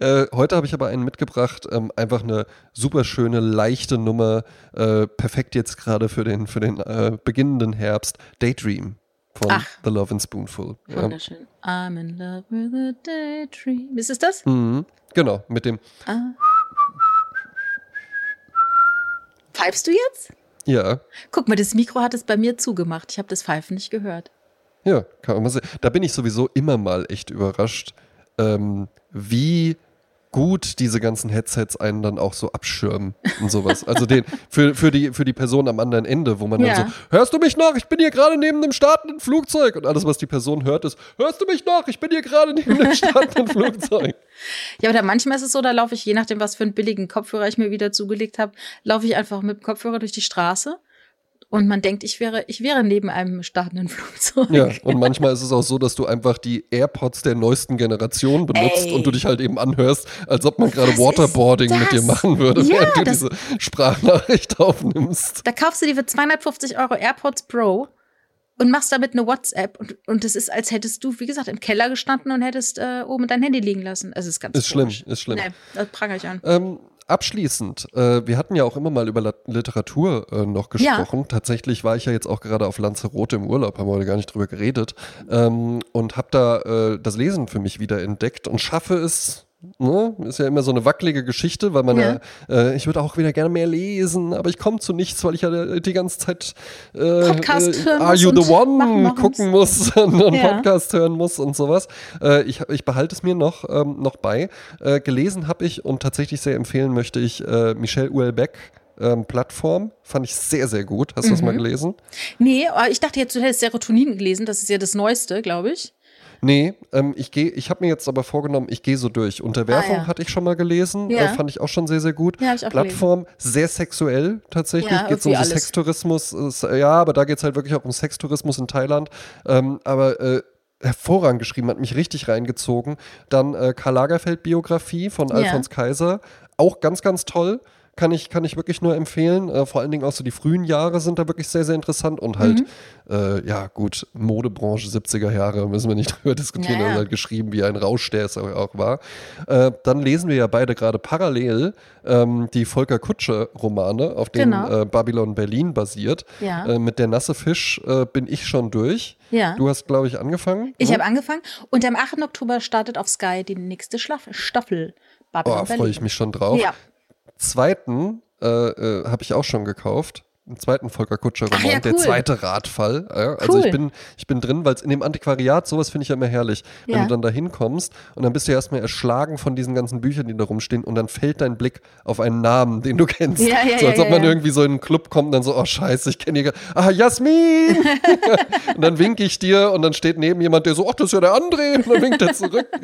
äh, heute habe ich aber einen mitgebracht. Ähm, einfach eine super schöne, leichte Nummer. Äh, perfekt jetzt gerade für den, für den äh, beginnenden Herbst. Daydream von Ach. The Love and Spoonful. Ja. Wunderschön. I'm in love with a daydream. Ist es das? Mhm. Genau, mit dem, Ah. Pfeifst du jetzt? ja, Guck mal, das Mikro hat es bei mir zugemacht. Ich habe das Pfeifen nicht gehört. Ja, kann man sehen. Da bin ich sowieso immer mal echt überrascht, ähm, wie gut diese ganzen Headsets einen dann auch so abschirmen und sowas. Also den, für, für, die, für die Person am anderen Ende, wo man Ja. dann so, hörst du mich noch? Ich bin hier gerade neben dem startenden Flugzeug. Und alles, was die Person hört, ist, hörst du mich noch? Ich bin hier gerade neben dem startenden Flugzeug. [laughs] Ja, oder manchmal ist es so, da laufe ich, je nachdem, was für einen billigen Kopfhörer ich mir wieder zugelegt habe, laufe ich einfach mit dem Kopfhörer durch die Straße und man denkt, ich wäre, ich wäre neben einem startenden [laughs] Flugzeug. Ja, und manchmal ist es auch so, dass du einfach die AirPods der neuesten Generation benutzt Ey. und du dich halt eben anhörst, als ob man gerade Waterboarding mit dir machen würde, Ja, während du diese Sprachnachricht [laughs] aufnimmst. Da kaufst du dir für 250 Euro AirPods Pro und machst damit eine WhatsApp und, und es ist, als hättest du, wie gesagt, im Keller gestanden und hättest äh, oben dein Handy liegen lassen. Es ist ganz Ist schlimm, ist schlimm. Nee, das prangere ich an. Ähm, abschließend, äh, wir hatten ja auch immer mal über Literatur äh, noch Ja. gesprochen. Tatsächlich war ich ja jetzt auch gerade auf Lanzarote im Urlaub, haben wir heute gar nicht drüber geredet. Ähm, und habe da äh, das Lesen für mich wieder entdeckt und schaffe es. Ne? Ist ja immer so eine wackelige Geschichte, weil man ja, Ja. äh, ich würde auch wieder gerne mehr lesen, aber ich komme zu nichts, weil ich ja die ganze Zeit äh, Podcast hören Are muss You the und One gucken muss [laughs] und einen Ja. Podcast hören muss und sowas. Äh, ich, ich behalte es mir noch, ähm, noch bei. Äh, gelesen habe ich und tatsächlich sehr empfehlen möchte ich äh, Michel Houellebecq. Ähm, Plattform fand ich sehr, sehr gut. Hast du das Mhm. mal gelesen? Nee, aber ich dachte jetzt, du hättest Serotonin gelesen. Das ist ja das Neueste, glaube ich. Nee, ähm, ich gehe, ich habe mir jetzt aber vorgenommen, ich gehe so durch. Unterwerfung Ah, ja. hatte ich schon mal gelesen, Ja. äh, fand ich auch schon sehr, sehr gut. Ja, hab ich auch Plattform sehr sexuell tatsächlich. Ja, geht so um so. Sextourismus. Ist, ja, aber da geht es halt wirklich auch um Sextourismus in Thailand. Ähm, aber äh, hervorragend geschrieben, hat mich richtig reingezogen. Dann äh, Karl Lagerfeld Biografie von. Alfons Kaiser, auch ganz, ganz toll. Kann ich, kann ich wirklich nur empfehlen. Äh, vor allen Dingen auch so die frühen Jahre sind da wirklich sehr, sehr interessant. Und halt, Mhm. äh, ja, gut, Modebranche 70er Jahre, müssen wir nicht [laughs] drüber diskutieren. Ja, ja. Er ist halt geschrieben wie ein Rausch, der es auch war. Äh, dann lesen wir ja beide gerade parallel ähm, die Volker Kutsche-Romane, auf denen Genau. äh, Babylon Berlin basiert. Ja. Äh, mit der Nasse Fisch äh, bin ich schon durch. Ja. Du hast, glaube ich, angefangen. Ich ne? habe angefangen und am 8. Oktober startet auf Sky die nächste Schlaf Staffel. Babylon Oh, freue ich mich schon drauf. Ja. Zweiten äh, äh, habe ich auch schon gekauft. Einen zweiten Volker Kutscher-Roman, Ach ja, der cool. zweite Radfall. Ja, also Cool. ich bin, ich bin drin, weil es in dem Antiquariat, sowas finde ich ja immer herrlich, wenn Ja. du dann da hinkommst und dann bist du erstmal erschlagen von diesen ganzen Büchern, die da rumstehen und dann fällt dein Blick auf einen Namen, den du kennst. So als ob man irgendwie so in einen Club kommt und dann so, oh scheiße, ich kenne hier, ah, Jasmin! [laughs] und dann winke ich dir und dann steht neben jemand, der so, ach, das ist ja der André. Und dann winkt er zurück. [laughs]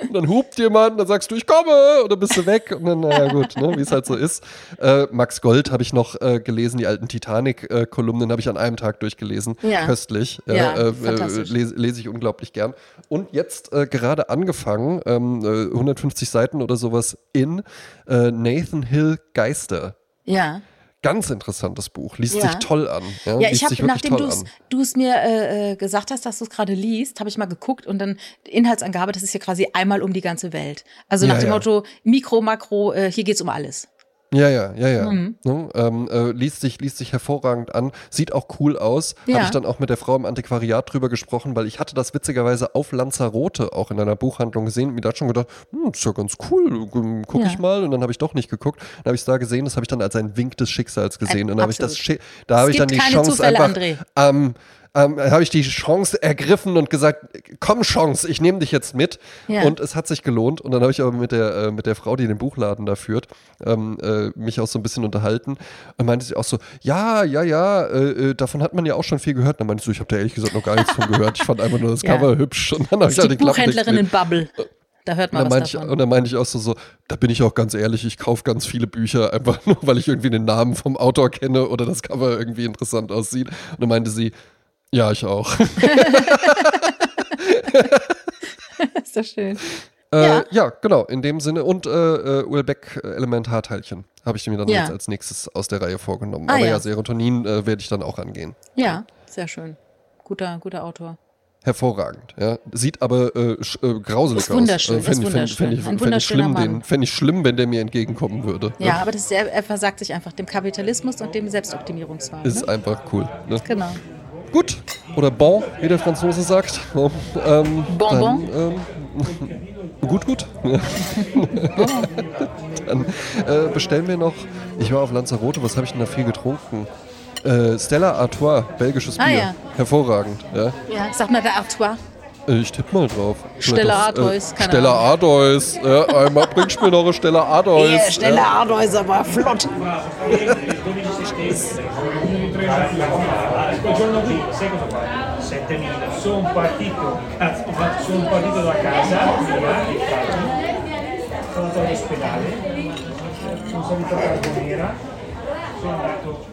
Und dann hupt jemand, dann sagst du, ich komme, und dann bist du weg. Und dann, naja, gut, ne, wie es halt so ist. Äh, Max Gold habe ich noch äh, gelesen, die alten Titanic-Kolumnen habe ich an einem Tag durchgelesen. Ja. Köstlich. Ja, äh, äh, lese, lese ich unglaublich gern. Und jetzt äh, gerade angefangen, ähm, äh, 150 Seiten oder sowas in äh, Nathan Hill Geister. Ja. Ganz interessantes Buch, liest Ja. sich toll an. Ja, Ja, ich habe, nachdem du es mir äh, äh, gesagt hast, dass du es gerade liest, habe ich mal geguckt und dann Inhaltsangabe, das ist ja quasi einmal um die ganze Welt. Also nach Ja, dem ja. Motto Mikro, Makro, äh, hier geht's um alles. Ja, ja, ja, ja. Mhm. Ne, ähm, äh, liest, sich, liest sich hervorragend an, sieht auch cool aus. Ja. Habe ich dann auch mit der Frau im Antiquariat drüber gesprochen, weil ich hatte das witzigerweise auf Lanzarote auch in einer Buchhandlung gesehen und mir da schon gedacht, hm, ist ja ganz cool, gucke ja. ich mal. Und dann habe ich doch nicht geguckt. Dann habe ich es da gesehen, das habe ich dann als ein Wink des Schicksals gesehen. Ein, und dann habe ich das, da habe ich dann die Chance Zufälle, einfach ähm, habe ich die Chance ergriffen und gesagt, komm Chance, ich nehme dich jetzt mit. Ja. Und es hat sich gelohnt. Und dann habe ich aber mit der, äh, mit der Frau, die den Buchladen da führt, ähm, äh, mich auch so ein bisschen unterhalten. Und meinte sie auch so, ja, ja, ja, äh, äh davon hat man ja auch schon viel gehört. Und dann meinte ich so, ich habe da ehrlich gesagt noch gar nichts von gehört. Ich fand einfach nur das ja. Cover hübsch. Und dann habe ich halt die Buchhändlerin in Bubble. Da hört man was davon. Ich, und dann meinte ich auch so, so, da bin ich auch ganz ehrlich, ich kaufe ganz viele Bücher, einfach nur, weil ich irgendwie den Namen vom Autor kenne oder das Cover irgendwie interessant aussieht. Und dann meinte sie, ja, ich auch. [laughs] ist doch schön. Äh, ja. ja. genau, in dem Sinne. Und äh, äh Uelbeck Elementarteilchen habe ich mir dann ja. jetzt als nächstes aus der Reihe vorgenommen. Ah, Aber ja, ja Serotonin äh, werde ich dann auch angehen. Ja, sehr schön. Guter, guter Autor. Hervorragend, ja. Sieht aber äh, äh, grauselig ist wunderschön, aus. Äh, Fände ich, fänd, fänd ich, schlimm, den, fänd ich schlimm, wenn der mir entgegenkommen würde. Ja, ja. aber das ist, er versagt sich einfach dem Kapitalismus und dem Selbstoptimierungswahn. Ist ne? einfach cool. Ne? Genau. Gut. Oder bon, wie der Franzose sagt. Ähm, bon, bon. Ähm, [laughs] gut, gut. [laughs] dann äh, bestellen wir noch, ich war auf Lanzarote, was habe ich denn da viel getrunken? Äh, Stella Artois, belgisches ah, Bier. Ja. Hervorragend. Ja. ja, sag mal der Artois. Äh, ich tippe mal drauf. Stella Artois, äh, Stella Artois. Ja, einmal bringst du mir noch eine Stella Artois. Yeah, Stella ja. Artois, aber flott. quel giorno qui, sai cosa fa? 7000. Sono partito, cazzo, sono partito da casa, via, sono andato all'ospedale, sono salito a Carbonera, sono andato